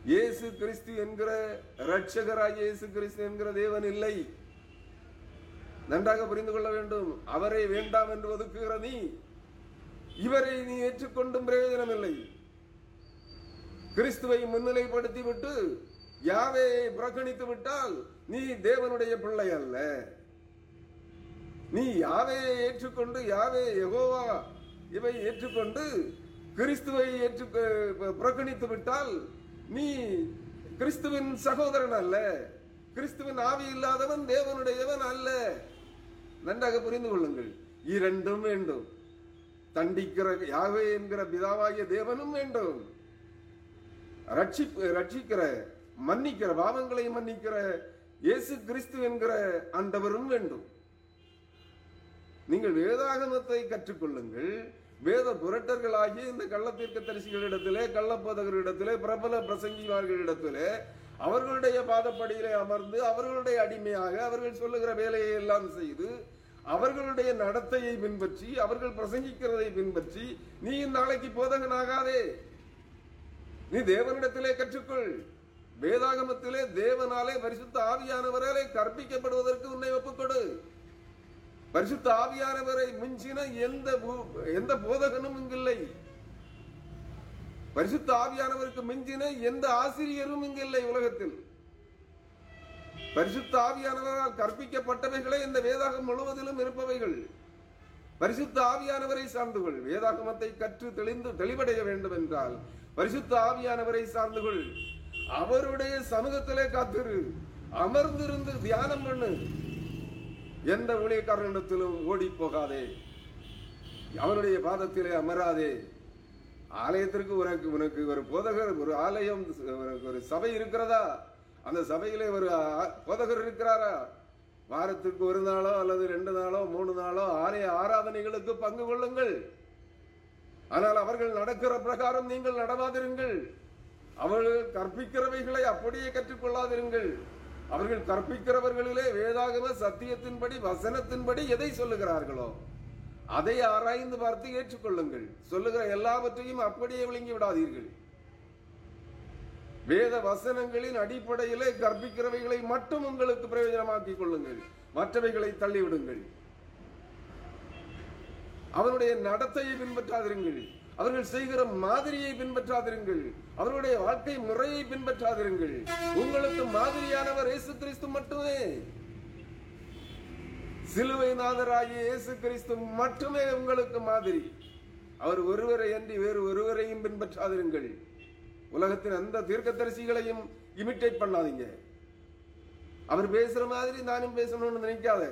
இயேசு கிறிஸ்து என்கிற ரட்சகராய் இயேசு கிறிஸ்து என்கிற தேவன் இல்லை. நன்றாக புரிந்து கொள்ள வேண்டும். அவரை வேண்டாம் என்று ஒதுக்குகிற நீ இவரை நீ ஏற்றுக்கொண்டும் பிரயோஜனம் இல்லை கிறிஸ்துவை முன்னிலைப்படுத்தி விட்டு யாவையை புறக்கணித்து விட்டால் நீ தேவனுடைய பிள்ளை அல்ல. நீ யாவையை ஏற்றுக்கொண்டு யாவே எகோவா இவை ஏற்றுக்கொண்டு கிறிஸ்துவை ஏற்று புறக்கணித்து விட்டால் நீ கிறிஸ்துவின் சகோதரன் அல்ல. கிறிஸ்துவின் ஆவி இல்லாதவன் தேவனுடையவன் அல்ல. நன்றாக புரிந்து கொள்ளுங்கள். இரண்டும் வேண்டும். தண்டிக்கிற யாவே என்கிற பிதாவாகிய தேவனும் வேண்டும். ரட்சி ரட்சிக்கிற மன்னிக்கிற பாவங்களை மன்னிக்கிற இயேசு கிறிஸ்து என்கிற ஆண்டவரும் வேண்டும். நீங்கள் வேதாகமத்தை கற்றுக்கொள்ளுங்கள். வேத புரட்டர்களாகி இந்த கள்ளத்தீர்க்க தரிசிகளிடத்திலே கள்ளப்போதகரிடத்திலே பிரபல பிரசங்கிமார்களிடத்திலே அவர்களுடைய பாதப்படியிலே அமர்ந்து அவர்களுடைய அடிமையாக அவர்கள் சொல்லுகிற வேலையை எல்லாம் செய்து அவர்களுடைய நடத்தையை பின்பற்றி அவர்கள் பிரசங்கிக்கிறதை பின்பற்றி நீ நாளைக்கு போதகனாகாதே. நீ தேவனிடத்திலே கற்றுக்கொள். வேதாகமத்திலே தேவனாலே பரிசுத்த ஆவியானவராலே கற்பிக்கப்படுவதற்கு உன்னை ஒப்புக்கொடு. பரிசுத்த ஆவியானவரை மிஞ்சின எந்த எந்த போதகனும் இங்கில்லை. பரிசுத்த ஆவியானவருக்கு மிஞ்சின எந்த ஆசிரியரும் இங்கில்லை உலகத்தில். பரிசுத்த ஆவியானவரால் கற்பிக்கப்பட்டவைகளே இந்த வேதாகம் முழுவதிலும் இருப்பவைகள். பரிசுத்த ஆவியானவரை சார்ந்துகொள். வேதாகமத்தை கற்று தெளிந்து தெளிவடைய வேண்டும் என்றால் பரிசுத்த ஆவியானவரை சார்ந்துகொள். அவருடைய சமூகத்திலே காத்திரு. அமர்ந்திருந்து தியானம் பண்ணு. எந்த ஊழியக்காரனிடத்திலும் ஓடி போகாதே அவனுடைய பாதத்திலே அமராதே. ஆலயத்திற்கு உனக்கு உனக்கு ஒரு போதகர் ஒரு ஆலயம் ஒரு சபை இருக்கிறதா? அந்த சபையிலே ஒரு போதகர் இருக்கிறாரா? வாரத்திற்கு ஒரு நாளோ அல்லது ரெண்டு நாளோ மூணு நாளோ ஆலய ஆராதனைகளுக்கு பங்கு கொள்ளுங்கள். ஆனால் அவர்கள் நடக்கிற பிரகாரம் நீங்கள் நடவாதிருங்கள். அவர்கள் கற்பிக்கிறவைகளை அப்படியே கற்றுக்கொள்ளாதிருங்கள். அவர்கள் கற்பிக்கிறவர்களிலே வேதாகம சத்தியத்தின்படி வசனத்தின்படி எதை சொல்லுகிறார்களோ அதை ஆராய்ந்து பார்த்து ஏற்றுக்கொள்ளுங்கள். சொல்லுகிற எல்லாவற்றையும் அப்படியே விழுங்கி விடாதீர்கள். வேத வசனங்களின் அடிப்படையிலே கற்பிக்கிறவைகளை மட்டும் உங்களுக்கு பிரயோஜனமாக்கிக் கொள்ளுங்கள். மற்றவைகளை தள்ளிவிடுங்கள். அவனுடைய நடத்தையை பின்பற்றாதிருங்கள். அவர்கள் செய்கிற மாதிரியை பின்பற்றாதிருங்கள். அவர்களுடைய வாழ்க்கை முறையை பின்பற்றாதிருங்கள். உங்களுக்கு மாதிரியானவர் இயேசு கிறிஸ்து மட்டுமே. சிலுவை நாதராகிய இயேசு கிறிஸ்து மட்டுமே உங்களுக்கு மாதிரி. அவர் ஒருவரை அன்றி வேறு ஒருவரையும் பின்பற்றாதிருங்கள். உலகத்தின் அந்த தீர்க்கதரிசிகளையும் இமிட்டேட் பண்ணாதீங்க. அவர் பேசுற மாதிரி நானும் பேசணும்னு நினைக்காத.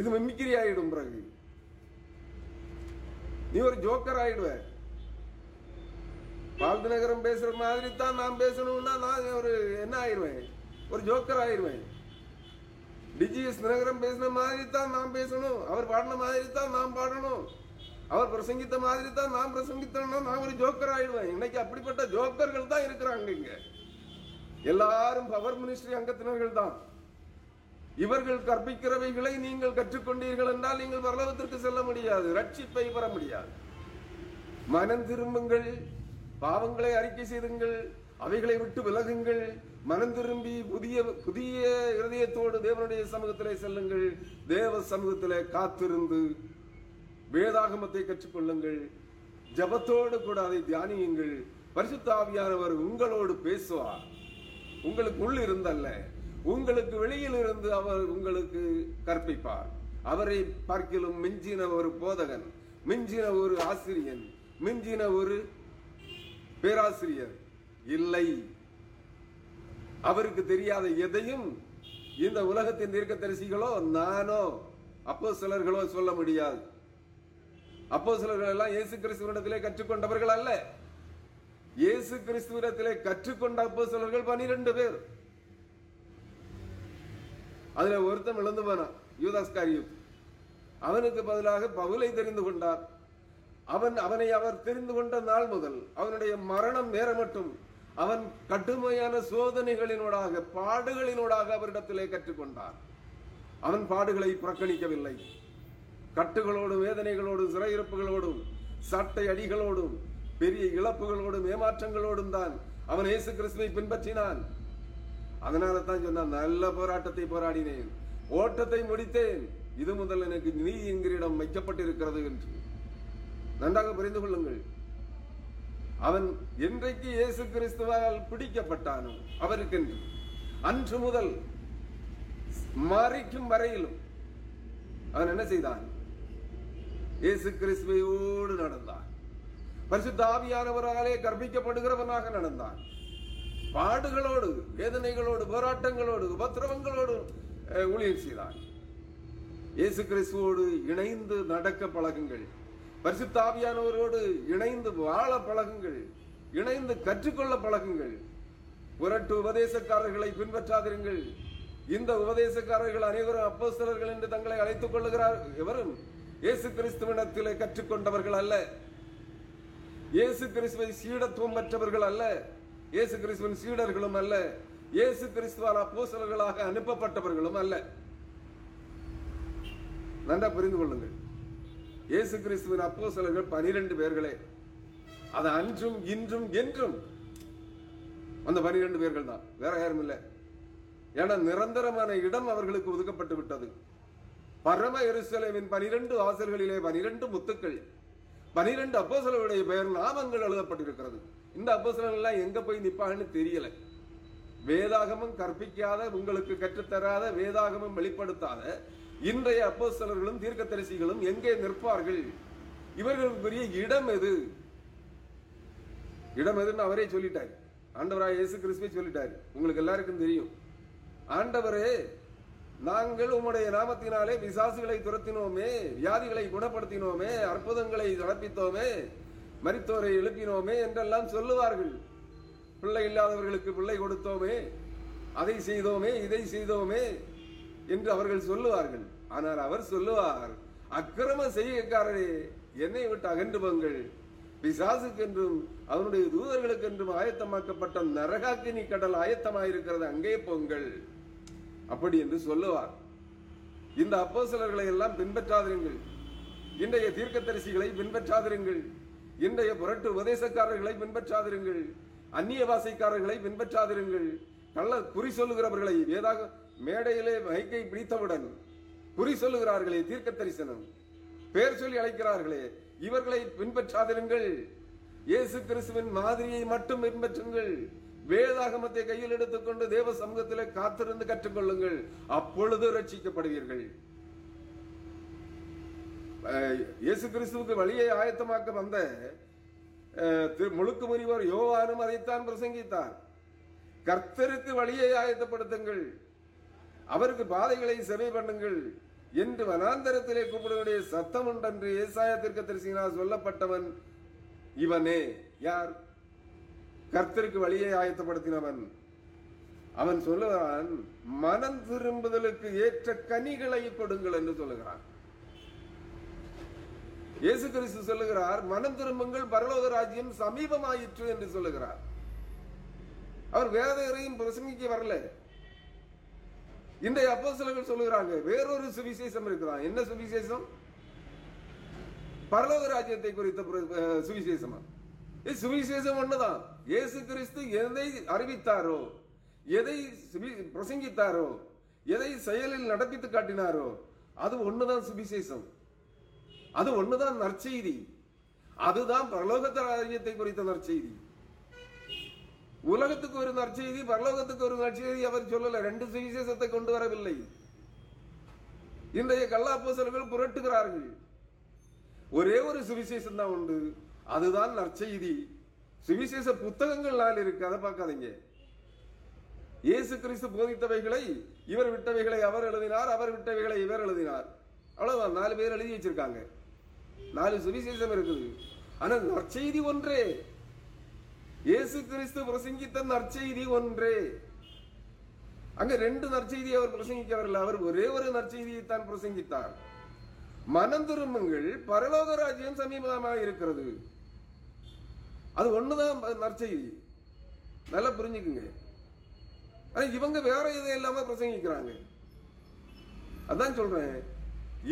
இது மிமிக்கிரி ஆயிடும் பிறகு. நீ ஒரு ஜோக்கர் ஆயிடுவ. பால் நகரம் பேசுற மாதிரி தான் நான் பேசணும்னா நான் ஒரு என்ன ஆயிடுவேன்? ஒரு ஜோக்கர் ஆயிடுவேன். டிஜிஎஸ் நகரம் பேசின மாதிரி தான் நாம் பேசணும். அவர் பாடின மாதிரி தான் நாம் பாடணும். அவர் பிரசங்கித்த மாதிரி தான் நான் பிரசங்கித்தோம்னா நான் ஒரு ஜோக்கர் ஆயிடுவேன். இன்னைக்கு அப்படிப்பட்ட ஜோக்கர்கள் தான் இருக்கிறாங்க இங்க. எல்லாரும் பவர் மினிஸ்ட்ரி அங்கத்தினர்கள் தான். இவர்கள் கற்பிக்கிறவைகளை நீங்கள் கற்றுக்கொண்டீர்கள் என்றால் நீங்கள் பரலோகத்திற்கு செல்ல முடியாது ரட்சிப்பை பெற முடியாது. மனம் திரும்புங்கள் பாவங்களை அறிக்கை செய்துங்கள் அவைகளை விட்டு விலகுங்கள் மனம் திரும்பி புதிய புதிய இருதயத்தோடு தேவனுடைய சமூகத்திலே செல்லுங்கள் தேவ சமூகத்திலே காத்திருந்து வேதாகமத்தை கற்றுக்கொள்ளுங்கள் ஜபத்தோடு கூட அதை தியானியுங்கள். பரிசுத்தாவியானவர் உங்களோடு பேசுவார். உங்களுக்கு உள் இருந்தல்ல உங்களுக்கு வெளியில் இருந்து அவர் உங்களுக்கு கற்பிப்பார். அவரை பார்க்கிலும் மிஞ்சின ஒரு போதகன் மிஞ்சின ஒரு ஆசிரியன் மிஞ்சின ஒரு பேராசிரியர் இல்லை. அவருக்கு தெரியாத எதையும் இந்த உலகத்தின் தீர்க்கதரிசிகளோ நானோ அப்போ சிலர்களோ சொல்ல முடியாது. அப்போ சிலர்கள் எல்லாம் இயேசு கிறிஸ்துவனிடத்திலே கற்றுக்கொண்டவர்கள் அல்ல. இயேசு கிறிஸ்துவிடத்திலே கற்றுக்கொண்ட அப்போ சிலர்கள் பனிரெண்டு பேர். அதுல ஒருத்தன் இழந்து போனான் யூதாஸ்காரியும் அவனுக்கு பதிலாக பவுலை தெரிந்து கொண்டார். அவன் அவனை அவர் தெரிந்து கொண்ட நாள் முதல் அவனுடைய மரணம் நேர மட்டும் அவன் கடுமையான சோதனைகளினூடாக பாடுகளினூடாக அவரிடத்திலே கற்றுக்கொண்டான். அவன் பாடுகளை புறக்கணிக்கவில்லை. கட்டுகளோடும் வேதனைகளோடும் சிறையிருப்புகளோடும் சட்டை அடிகளோடும் பெரிய இழப்புகளோடும் ஏமாற்றங்களோடும் தான் அவன் இயேசு கிறிஸ்துவை பின்பற்றினான். அதனால தான் சொன்னான் நல்ல போராட்டத்தை போராடினேன் ஓட்டத்தை முடித்தேன். இது முதல் எனக்கு நீ என்கிற வைக்கப்பட்டிருக்கிறது என்று. நன்றாக புரிந்து கொள்ளுங்கள். அவன் என்றைக்கு இயேசு கிறிஸ்துவால் பிடிக்கப்பட்டானோ அவருக்கென்று. அன்று முதல் மறிக்கும் வரையிலும் அவன் என்ன செய்தான்? இயேசு கிறிஸ்துவையோடு நடந்தான். பரிசுத்த ஆவியானவராலே கற்பிக்கப்படுகிறவனாக நடந்தான். பாடுகளோடு வேதனைகளோடு போராட்டங்களோடு உபத்திரவங்களோடு ஊழியர் செய்தார். இயேசு கிறிஸ்துவோடு இணைந்து நடக்க பழகுங்கள். பரிசுத்தாவியானவரோடு இணைந்து வாழ பழகுங்கள். இணைந்து கற்றுக்கொள்ள பழகுங்கள். புரட்டு உபதேசக்காரர்களை பின்பற்றாதிருங்கள். இந்த உபதேசக்காரர்கள் அனைவரும் அப்போஸ்தலர்கள் என்று தங்களை அழைத்துக் கொள்ளுகிறார். எவரும் இயேசு கிறிஸ்துவனத்திலே கற்றுக்கொண்டவர்கள் அல்ல. இயேசு கிறிஸ்துவை சீடத்துவம் பெற்றவர்கள் அல்ல. இயேசு கிறிஸ்துவின் சீடர்களும் அல்ல இயேசு கிறிஸ்துவால் அப்போசலர்களாக அனுப்பப்பட்டவர்களும் அல்ல. நன்றா புரிந்து கொள்ளுங்கள். இயேசு கிறிஸ்துவின் அப்போசலர்கள் பனிரெண்டு பேர்களே. அது அன்றும் இன்றும் என்றும் அந்த பனிரெண்டு பேர்கள் தான் வேற யாரும் இல்லை. ஏன்னா நிரந்தரமான இடம் அவர்களுக்கு ஒதுக்கப்பட்டு விட்டது. பரம எருசலேமின் பனிரெண்டு வாசல்களிலே பனிரெண்டு முத்துக்கள் பனிரெண்டு அப்போசலருடைய பெயர் நாமங்கள் எழுதப்பட்டிருக்கிறது. இந்த அப்போசலர்கள் எல்லாம் எங்க போய் நிற்பாங்கன்னு தெரியல. வேதாகமம் கற்பிக்காத உங்களுக்கு கற்றுத்தராத வேதாகமம் வெளிப்படுத்தாத இன்றைய அப்போஸ்தலர்களும் தீர்க்கதரிசிகளும் எங்கே நிற்பார்கள்? இவர்களுக்குரிய இடம் எது? இடம் எதுன்னு அவரே சொல்லிட்டார். ஆண்டவராய் இயேசு கிறிஸ்துவே சொல்லிட்டார். உங்களுக்கு எல்லாருக்கும் தெரியும். ஆண்டவரே நாங்கள் உம்முடைய நாமத்தினாலே பிசாசுகளை துரத்தினோமே வியாதிகளை குணப்படுத்தினோமே அற்புதங்களை நடப்பித்தோமே மரித்தோரை எழுப்பினோமே என்றெல்லாம் சொல்லுவார்கள். பிள்ளை இல்லாதவர்களுக்கு பிள்ளை கொடுத்தோமே அதை செய்தோமே இதை செய்தோமே என்று அவர்கள் சொல்லுவார்கள். ஆனால் அவர் சொல்லுவார் அக்கிரம செய்கைக்காரரே என்னை விட்டு அகன்று போங்கள். பிசாசுக்கென்றும் அவனுடைய தூதர்களுக்கென்றும் ஆயத்தமாக்கப்பட்ட நரகாக்கினி கடல் ஆயத்தமாயிருக்கிறது அங்கே போங்கள். அப்படி என்று சொல்லுவார். இந்த அப்போஸ்தலர்களை எல்லாம் பின்பற்றாதிருங்கள். இன்றைய தீர்க்கதரிசிகளை பின்பற்றாதிருங்கள். இன்றைய புரட்டு உபதேசக்காரர்களை பின்பற்றாதிருங்கள் அந்நிய வாசைக்காரர்களை பின்பற்றாதிருங்கள். கள்ள குறி சொல்லுகிறவர்களை வேதாக மேடையிலே மைக்கை பிடித்தவுடன் குறி சொல்லுகிறார்களே தீர்க்க தரிசனம் பேர் சொல்லி அழைக்கிறார்களே இவர்களை பின்பற்றாதிருங்கள். இயேசு கிறிஸ்துவின் மாதிரியை மட்டும் பின்பற்றுங்கள். வேதாகமத்தை கையில் எடுத்துக்கொண்டு தேவ சமூகத்தில் காத்திருந்து கற்றுக்கொள்ளுங்கள். அப்பொழுது ரட்சிக்கப்படுவீர்கள். இயேசு கிறிஸ்துவுக்கு வழியை ஆயத்தமாக்க வந்த திரு- முழுக்கு முனிவர் யோவானும் அதைத்தான் பிரசங்கித்தார். கர்த்தருக்கு வழியை ஆயத்தப்படுத்துங்கள். அவருக்கு பாதைகளை செவை பண்ணுங்கள். என்று வனாந்தரத்திலே கூப்பிடுவடைய சத்தம் உண்டென்று ஏசாய தீர்க்கதரிசியினால் சொல்லப்பட்டவன் இவனே. யார்? கர்த்தருக்கு வழியை ஆயத்தப்படுத்தினவன். அவன் சொல்லுகிறான் மனம் திரும்புதலுக்கு ஏற்ற கனிகளை கொடுங்கள் என்று சொல்லுகிறான். இயேசு கிறிஸ்து சொல்லுகிறார் மனம் திரும்புங்கள் பரலோக ராஜ்யம் சமீபமாயிற்று என்று சொல்லுகிறார். அவர் வேதையரையும் பிரசங்கிக்க வரல. இன்றைய அப்போஸ்தலர்கள் சொல்லுகிறாங்க வேறொரு சுவிசேஷம் இருக்கிறான் என்ன சுவிசேஷம்? பரலோக ராஜ்யத்தை குறித்த பிர- சுவிசேஷமா? சுவிசேஷம் ஒண்ணுதான். இயேசு கிறிஸ்து எதை அறிவித்தாரோ எதை சுவி- பிரசங்கித்தாரோ எதை செயலில் நடப்பித்து காட்டினாரோ அது ஒண்ணுதான் சுவிசேஷம். அது ஒண்ணுதான் நற்செய்தி. அதுதான் பரலோகத்த ராஜ்யத்தை குறித்த நற்செய்தி. உலகத்துக்கு ஒரு நற்செய்தி பரலோகத்துக்கு ஒரு நற்செய்தி அவர் சொல்லல. ரெண்டு சுவிசேஷத்தை கொண்டு வரவில்லை. இன்றைய கல்லாப்போசல்கள் புரட்டுகிறார்கள். ஒரே ஒரு சுவிசேஷம் தான் உண்டு. அதுதான் நற்செய்தி. சுவிசேஷ புத்தகங்கள் நாள் இருக்கு. அதை பார்க்காதீங்க. இயேசு கிறிஸ்து போதித்தவைகளை இவர் விட்டவைகளை அவர் எழுதினார் அவர் விட்டவைகளை இவர் எழுதினார். அவ்வளவுதான். நாலு பேர் எழுதி வச்சிருக்காங்க. நாலு சுவிசேஷம் இருக்குது. ஆனா நற்செய்தி ஒன்றே. இயேசு கிறிஸ்து பிரசங்கித்த நற்செய்தி ஒன்றே. அங்க ரெண்டு நற்செய்தி அவர் பிரசங்கிக்க அவர் ஒரே ஒரு நற்செய்தியை தான் பிரசங்கித்தார். மனம் திரும்புங்கள் பரலோக ராஜ்யம் சமீபமாக இருக்கிறது. அது ஒண்ணுதான் நற்செய்தி. நல்லா புரிஞ்சுக்குங்க. ஆனா இவங்க வேற எதை இல்லாம பிரசங்கிக்கிறாங்க. அதான் சொல்றேன்.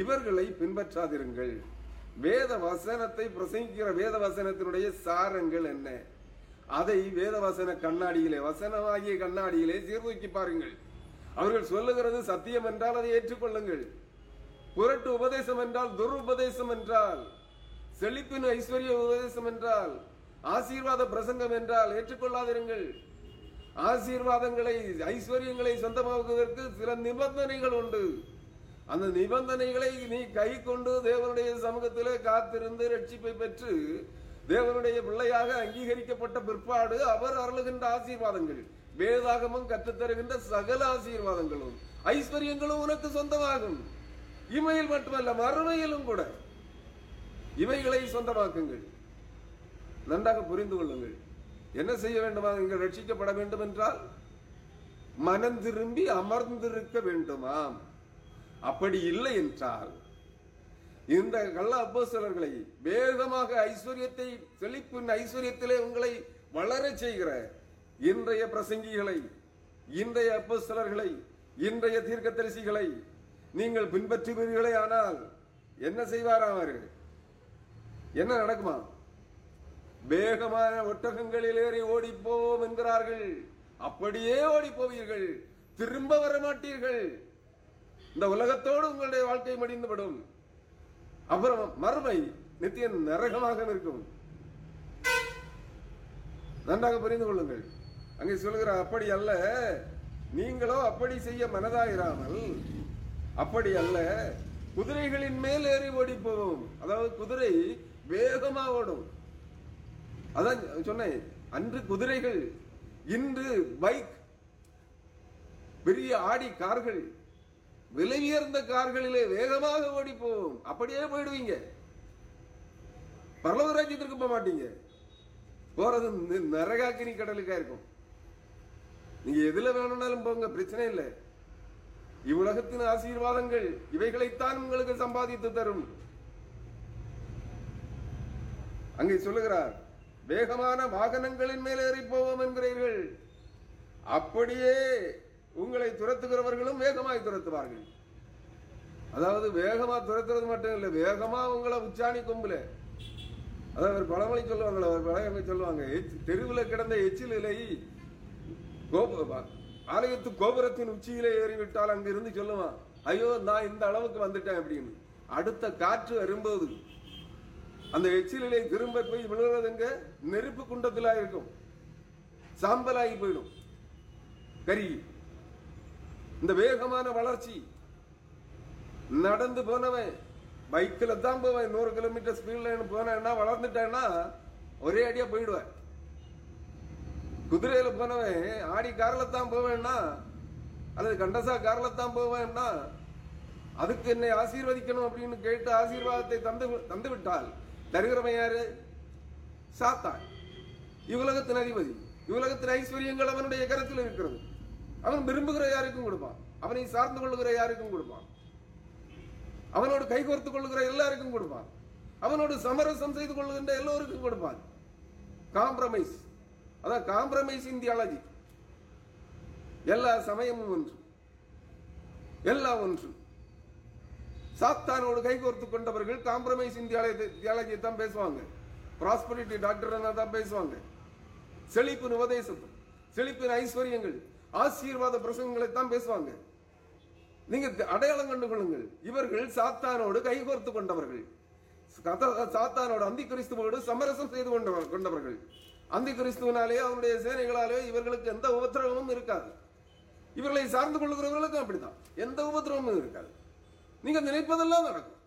இவர்களை பின்பற்றாதிருங்கள். வேத வசனத்தை பிரசங்கிக்கிற வேத வசனத்தினுடைய சாரங்கள் என்ன? அதை வேத வசன கண்ணாடியிலே வசனமாகிய கண்ணாடியிலே சீர்தூக்கி பாருங்கள். அவர்கள் சொல்லுகிறது சத்தியம் என்றால் அதை ஏற்றுக்கொள்ளுங்கள். புரட்டு உபதேசம் என்றால் துருபதேசம் என்றால் செழிப்பின் ஐஸ்வர்ய உபதேசம் என்றால் ஆசீர்வாத பிரசங்கம் என்றால் ஏற்றுக்கொள்ளாதிருங்கள். ஆசீர்வாதங்களை ஐஸ்வர்யங்களை சொந்தமாக்குவதற்கு சில நிபந்தனைகள் உண்டு. அந்த நிபந்தனைகளை நீ கை கொண்டு தேவனுடைய சமூகத்திலே காத்திருந்து ரட்சிப்பை பெற்று தேவனுடைய பிள்ளையாக அங்கீகரிக்கப்பட்ட பிற்பாடு அவர் அருளுகின்ற ஆசீர்வாதங்கள் வேதாகமும் கற்றுத்தருகின்ற சகல ஆசீர்வாதங்களும் ஐஸ்வர்யங்களும் உனக்கு சொந்தமாகும். இமையில் மட்டுமல்ல மறுமையிலும் கூட இவைகளை சொந்தமாக்குங்கள். நன்றாக புரிந்து கொள்ளுங்கள். என்ன செய்ய வேண்டுமா? நீங்கள் ரட்சிக்கப்பட வேண்டும் என்றால் மனம் திரும்பி அமர்ந்திருக்க வேண்டுமாம். அப்படி இல்லை என்றால் இந்த கள்ள அப்போசலர்களை வேகமாக ஐஸ்வர்யத்தை செழிப்பின் ஐஸ்வர்யத்திலே உங்களை வளரச் செய்கிற இன்றைய பிரசங்கிகளை இன்றைய அப்போசலர்களை இன்றைய தீர்க்கதரிசிகளை நீங்கள் பின்பற்றுவீர்களே ஆனால் என்ன செய்வாராம் அவர்? என்ன நடக்குமா? வேகமான ஒட்டகங்களில் ஏறி ஓடிப்போம் என்கிறார்கள். அப்படியே ஓடிப்போவீர்கள். திரும்ப வர மாட்டீர்கள் இந்த உலகத்தோடு உங்களுடைய வாழ்க்கை மடிந்துவிடும் அப்புறம் மறுமை நித்திய நரகமாக இருக்கும் நன்றாக புரிந்து கொள்ளுங்கள். அங்கே சொல்லுகிறார் அப்படி அல்ல. நீங்களோ அப்படி செய்ய மனதாயிராமல் அப்படி அல்ல. குதிரைகளின் மேல் ஏறி ஓடி போவோம் அதாவது குதிரை வேகமா ஓடும். அதான் சொன்னேன். அன்று குதிரைகள் இன்று பைக் பெரிய ஆடி கார்கள். விலை உயர்ந்த கார்களிலே வேகமாக ஓடி போவோம் அப்படியே போயிடுவீங்க. பரலோக ராஜ்யத்திற்கு போக மாட்டீங்க. போறது நி- நரகாக்கினி கடலுக்கா இருக்கும். நீங்க எதுல வேணும்னாலும் போங்க பிரச்சனை இல்லை. இவ்வுலகத்தின் ஆசீர்வாதங்கள் இவைகளைத்தான் உங்களுக்கு சம்பாதித்து தரும். அங்கே சொல்லுகிறார் வேகமான வாகனங்களின் மேல் ஏறி போவோம் என்கிறீர்கள். அப்படியே உங்களை துரத்துகிறவர்களும் வேகமாய் துரத்துவார்கள். அதாவது வேகமா துரத்துறது மட்டும் இல்லை வேகமா உங்களை உச்சாணி கும்பல. அதாவது பழமொழி சொல்லுவாங்களே அவர் பழமொழி சொல்லுவாங்க? எச்- கிடந்த எச்சில் இலை கோப ஆலயத்து கோபுரத்தின் உச்சியிலே ஏறிவிட்டால் அங்கிருந்து சொல்லுவான் ஐயோ நான் இந்த அளவுக்கு வந்துட்டேன் அப்படின்னு. அடுத்த காற்று வரும்போது அந்த எச்சிலிலே திரும்ப போய் விழுறதுங்க நெருப்பு குண்டத்திலாக இருக்கும். சாம்பலாகி போயிடும். கரி இந்த வேகமான வளர்ச்சி. நடந்து போனவன் பைக்கில் தான் போவேன். நூறு கிலோமீட்டர் ஸ்பீடில் போனேன்னா வளர்ந்துட்டேன்னா ஒரே அடியாக போயிடுவேன். குதிரையில் போனவன் ஆடி காரில் தான் போவேன்னா அல்லது கண்டசா காரில் தான் போவேன்னா அதுக்கு என்னை ஆசீர்வதிக்கணும் அப்படின்னு கேட்டு ஆசீர்வாதத்தை தந்து தந்து விட்டால் தருகிறவன் யாரு? சாத்தான். இவ்வுலகத்தின் அதிபதி. இவ்வுலகத்தின் ஐஸ்வர்யங்கள் அவனுடைய கருத்தில் இருக்கிறது. அவன் விரும்புகிற யாருக்கும் கொடுப்பான். அவனை சார்ந்து கொள்ளுகிற யாருக்கும் கொடுப்பான். அவனோடு கைகோர்த்துக் கொள்ளுகிற எல்லாருக்கும் கொடுப்பான். அவனோடு சமரசம் செய்து கொள்ளுகின்ற எல்லோருக்கும் கொடுப்பான். காம்ப்ரமைஸ் அதான் காம்ப்ரமைஸ் இந்தியாலஜி எல்லா சமயமும் ஒன்று. எல்லாம் ஒன்று. சாத்தானோடு கைகோர்த்து கொண்டவர்கள் காம்ப்ரமைஸ் இந்தியாலஜி தியாலஜி தான் பேசுவாங்க. ப்ராஸ்பரிட்டி டாக்டர் தான் பேசுவாங்க. செழிப்பின் உபதேசம் செழிப்பின் ஐஸ்வர்யங்கள் ஆசீர்வாத பிரசங்களை தான் பேசுவாங்க. நீங்க அடையாளம் கண்டு கொள்ளுங்கள் இவர்கள் சாத்தானோடு கைகோர்த்து கொண்டவர்கள். சாத்தானோடு அந்தி கிறிஸ்துவோடு சமரசம் செய்து கொண்டவர் கொண்டவர்கள். அந்தி கிறிஸ்துவனாலே அவருடைய சேனைகளாலே இவர்களுக்கு எந்த உபத்திரவமும் இருக்காது. இவர்களை சார்ந்து கொள்ளுகிறவர்களுக்கும் அப்படிதான் எந்த உபத்திரவமும் இருக்காது. நீங்க நினைப்பதெல்லாம் நடக்கும்.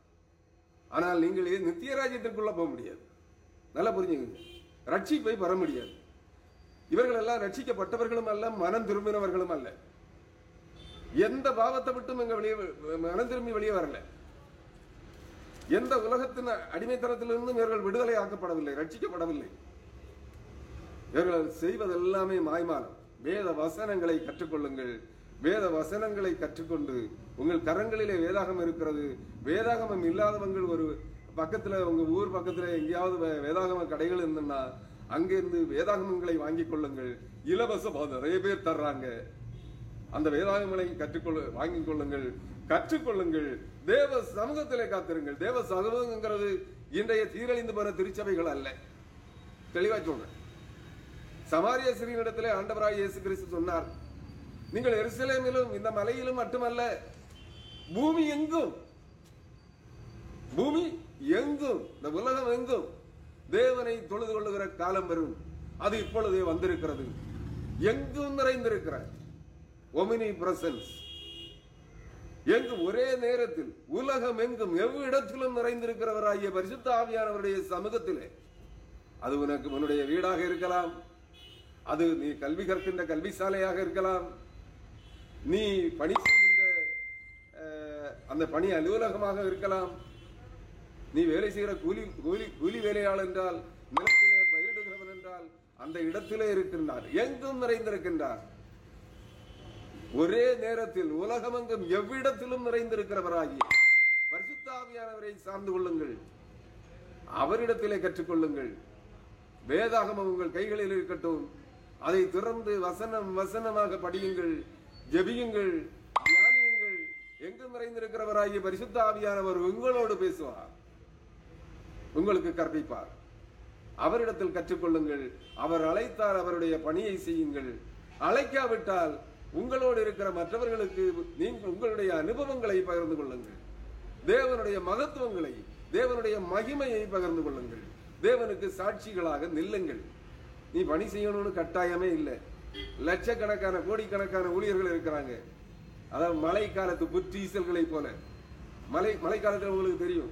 ஆனால் நீங்கள் நித்திய ராஜ்யத்திற்குள்ள போக முடியாது. நல்லா புரிஞ்சுக்கங்க. ரட்சிப்பை பெற முடியாது. இவர்கள் எல்லாம் ரட்சிக்கப்பட்டவர்களும் அல்ல மனம் திரும்பினவர்களும் அல்ல. எந்த பாவத்தை விட்டும் இங்க வெளியே மனம் திரும்பி வெளியே வரல. எந்த உலகத்தின் அடிமைத்தனத்திலிருந்தும் இவர்கள் விடுதலை ஆக்கப்படவில்லை ரட்சிக்கப்படவில்லை. இவர்கள் செய்வதெல்லாமே மாய்மாலம் வேத வசனங்களை கற்றுக்கொள்ளுங்கள். வேத வசனங்களை கற்றுக்கொண்டு உங்கள் கரங்களிலே வேதாகம் இருக்கிறது. வேதாகமம் இல்லாதவங்கள் ஒரு பக்கத்துல உங்க ஊர் பக்கத்துல எங்கேயாவது வேதாகம கடைகள் இருந்ததுன்னா அங்கிருந்து வேதாகமங்களை வாங்கிக் கொள்ளுங்கள். இலவசமாக நிறைய பேர் தர்றாங்க. அந்த வேதாகங்களை கற்றுக்கொள்ள வாங்கிக் கொள்ளுங்கள். கற்றுக்கொள்ளுங்கள். தேவ சமூகத்திலே காத்திருங்கள். தேவ சமூகங்கிறது இன்றைய சீரழிந்து போன திருச்சபைகள் அல்ல. தெளிவா சொல்றேன். சமாரிய ஸ்ரீனிடத்திலே ஆண்டவராய் இயேசு கிறிஸ்து சொன்னார் நீங்கள் எருசலேமிலும் இந்த மலையிலும் மட்டுமல்ல பூமி எங்கும்? பூமி எங்கும்? இந்த உலகம் எங்கும்? தேவனை தொழுது கொள்ளுகிற காலம் வரும் அது இப்பொழுதே வந்திருக்கிறது. எங்கும் நிறைந்திருக்கிற ஒமினி பிரசன்ஸ் எங்கு ஒரே நேரத்தில் உலகம் எங்கும் எவ்விடத்திலும் நிறைந்திருக்கிறவராகிய பரிசுத்த ஆவியானவருடைய சமூகத்திலே அது உனக்கு உன்னுடைய வீடாக இருக்கலாம். அது நீ கல்வி கற்கின்ற கல்வி சாலையாக இருக்கலாம். நீ பணி செய்கின்ற அஹ், அந்த பணி அலுவலகமாக இருக்கலாம். நீ வேலை செய்கிற கூலி கூலி கூலி வேலையாள் என்றால் நிலத்திலே பயிரிடுகிறவன் என்றால் அந்த இடத்திலே இருக்கின்றார். எங்கும் நிறைந்திருக்கின்றார். ஒரே நேரத்தில் உலகமெங்கும் எவ்விடத்திலும் நிறைந்திருக்கிறவராகி பரிசுத்தாவியானவரை சார்ந்து கொள்ளுங்கள். அவரிடத்திலே கற்றுக்கொள்ளுங்கள். வேதாகமம் உங்கள் கைகளில் இருக்கட்டும். அதை திறந்து வசனம் வசனமாக படியுங்கள் ஜெபியுங்கள் தியானியுங்கள். எங்கும் நிறைந்திருக்கிறவராகிய பரிசுத்த ஆவியானவர் உங்களோடு பேசுவார். உங்களுக்கு கற்பிப்பார். அவரிடத்தில் கற்றுக்கொள்ளுங்கள். அவர் அழைத்தால் அவருடைய பணியை செய்யுங்கள். அழைக்காவிட்டால் உங்களோடு இருக்கிற மற்றவர்களுக்கு நீங்கள் உங்களுடைய அனுபவங்களை பகிர்ந்து கொள்ளுங்கள். தேவனுடைய மகத்துவங்களை தேவனுடைய மகிமையை பகிர்ந்து கொள்ளுங்கள். தேவனுக்கு சாட்சிகளாக நில்லுங்கள். நீ பணி செய்யணும்னு கட்டாயமே இல்லை. லட்சக்கணக்கான கோடிக்கணக்கான ஊழியர்கள் இருக்கிறாங்க. அதாவது மழை காலத்து புற்றீசல்களை போல. மழை மழைக்காலத்தில் உங்களுக்கு தெரியும்.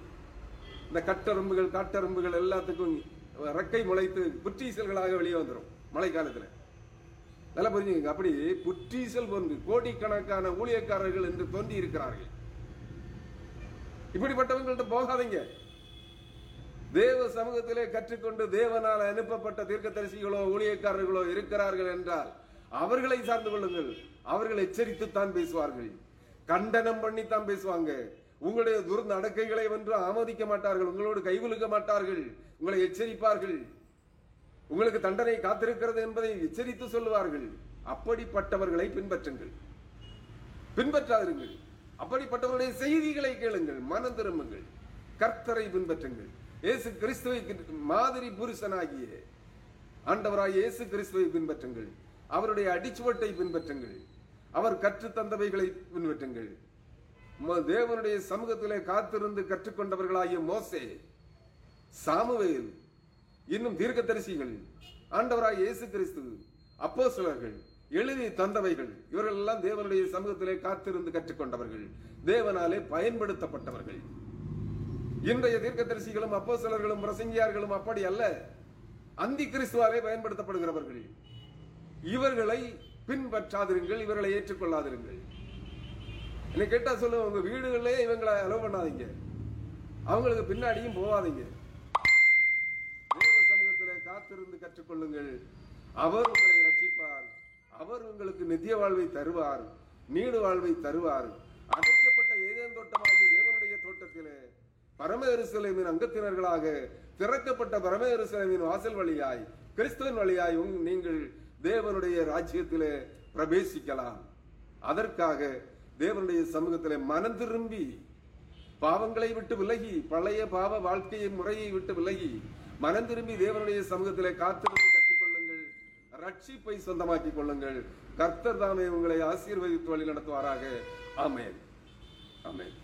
இந்த கட்டரும்புகள் காட்டரும்புகள் எல்லாத்துக்கும் ரெக்கை முளைத்து புற்றீசல்களாக வெளியே வந்துடும் மழை காலத்துல நல்லா புரிஞ்சுக்கங்க அப்படி புற்றீசல் போன்று கோடிக்கணக்கான ஊழியக்காரர்கள் என்று தோன்றி இருக்கிறார்கள். இப்படிப்பட்டவங்கள்ட்ட போகாதீங்க. தேவ சமூகத்திலே கற்றுக்கொண்டு தேவனால் அனுப்பப்பட்ட தீர்க்கதரிசிகளோ ஊழியக்காரர்களோ இருக்கிறார்கள் என்றால் அவர்களை சார்ந்து கொள்ளுங்கள். அவர்கள் எச்சரித்துத்தான் பேசுவார்கள். கண்டனம் பண்ணித்தான் பேசுவாங்க. உங்களுடைய துர்நடக்கைகளை வென்று ஆமோதிக்க மாட்டார்கள் உங்களோடு கைவிழுக்க மாட்டார்கள் உங்களை எச்சரிப்பார்கள். உங்களுக்கு தண்டனை காத்திருக்கிறது என்பதை எச்சரித்து சொல்லுவார்கள். அப்படிப்பட்டவர்களை பின்பற்றுங்கள். பின்பற்றாதிருங்கள். அப்படிப்பட்டவருடைய செய்திகளை கேளுங்கள். மனம் திரும்புங்கள். கர்த்தரை பின்பற்றுங்கள். இயேசு கிறிஸ்துவை மாதிரி புருஷனாகிய ஆண்டவராய் இயேசு கிறிஸ்துவை பின்பற்றுங்கள். அவருடைய அடிச்சுவட்டை பின்பற்றுங்கள். அவர் கற்றுத் தந்தவைகளை பின்பற்றுங்கள். தேவனுடைய சமூகத்திலே காத்திருந்து கற்றுக்கொண்டவர்களாகிய மோசே சாமுவேல் இன்னும் தீர்க்கதரிசிகள் ஆண்டவராய் இயேசு கிறிஸ்து அப்போஸ்தலர்கள் எழுதி தந்தவைகள் இவர்கள் எல்லாம் தேவனுடைய சமூகத்திலே காத்திருந்து கற்றுக்கொண்டவர்கள் தேவனாலே பயன்படுத்தப்பட்டவர்கள். இன்றைய தீர்க்கதரிசிகளும் அப்போஸ்தலர்களும் பிரசங்கியார்களும் அப்படி அல்ல. அந்தி கிறிஸ்துவாலே பயன்படுத்தப்படுகிறவர்கள். இவர்களை பின்பற்றாதிருங்கள் இவர்களை ஏற்றுக்கொள்ளாதிருங்கள். என்னை கேட்டால் சொல்லு உங்கள் வீடுகளிலே இவங்களை அலோவ் பண்ணாதீங்க. அவங்களுக்கு பின்னாடியும் போகாதீங்க தேவ சமூகத்தில் காத்திருந்து கற்றுக்கொள்ளுங்கள். அவர் உங்களை ரட்சிப்பார். அவர் உங்களுக்கு நித்திய வாழ்வை தருவார். நீடு வாழ்வை தருவார். அடைக்கப்பட்ட ஏதேன் தோட்டமாகிய தேவனுடைய தோட்டத்திலே பரம அங்கத்தினர்களாக திறக்கப்பட்ட பரமேருசலேமின் வாசல் வழியாய் கிறிஸ்துவின் வழியாய் நீங்கள் தேவனுடைய ராஜ்யத்திலே பிரவேசிக்கலாம். அதற்காக தேவனுடைய சமூகத்தில் மனம் திரும்பி பாவங்களை விட்டு விலகி பழைய பாவ வாழ்க்கையை முறையை விட்டு விலகி மனம் திரும்பி தேவனுடைய சமூகத்திலே காத்திருந்து கற்றுக்கொள்ளுங்கள். ரட்சிப்பை சொந்தமாக்கிக் கொள்ளுங்கள். கர்த்தர் தாமே உங்களை ஆசீர்வதித்து வழி நடத்துவாராக ஆமென். ஆமென்.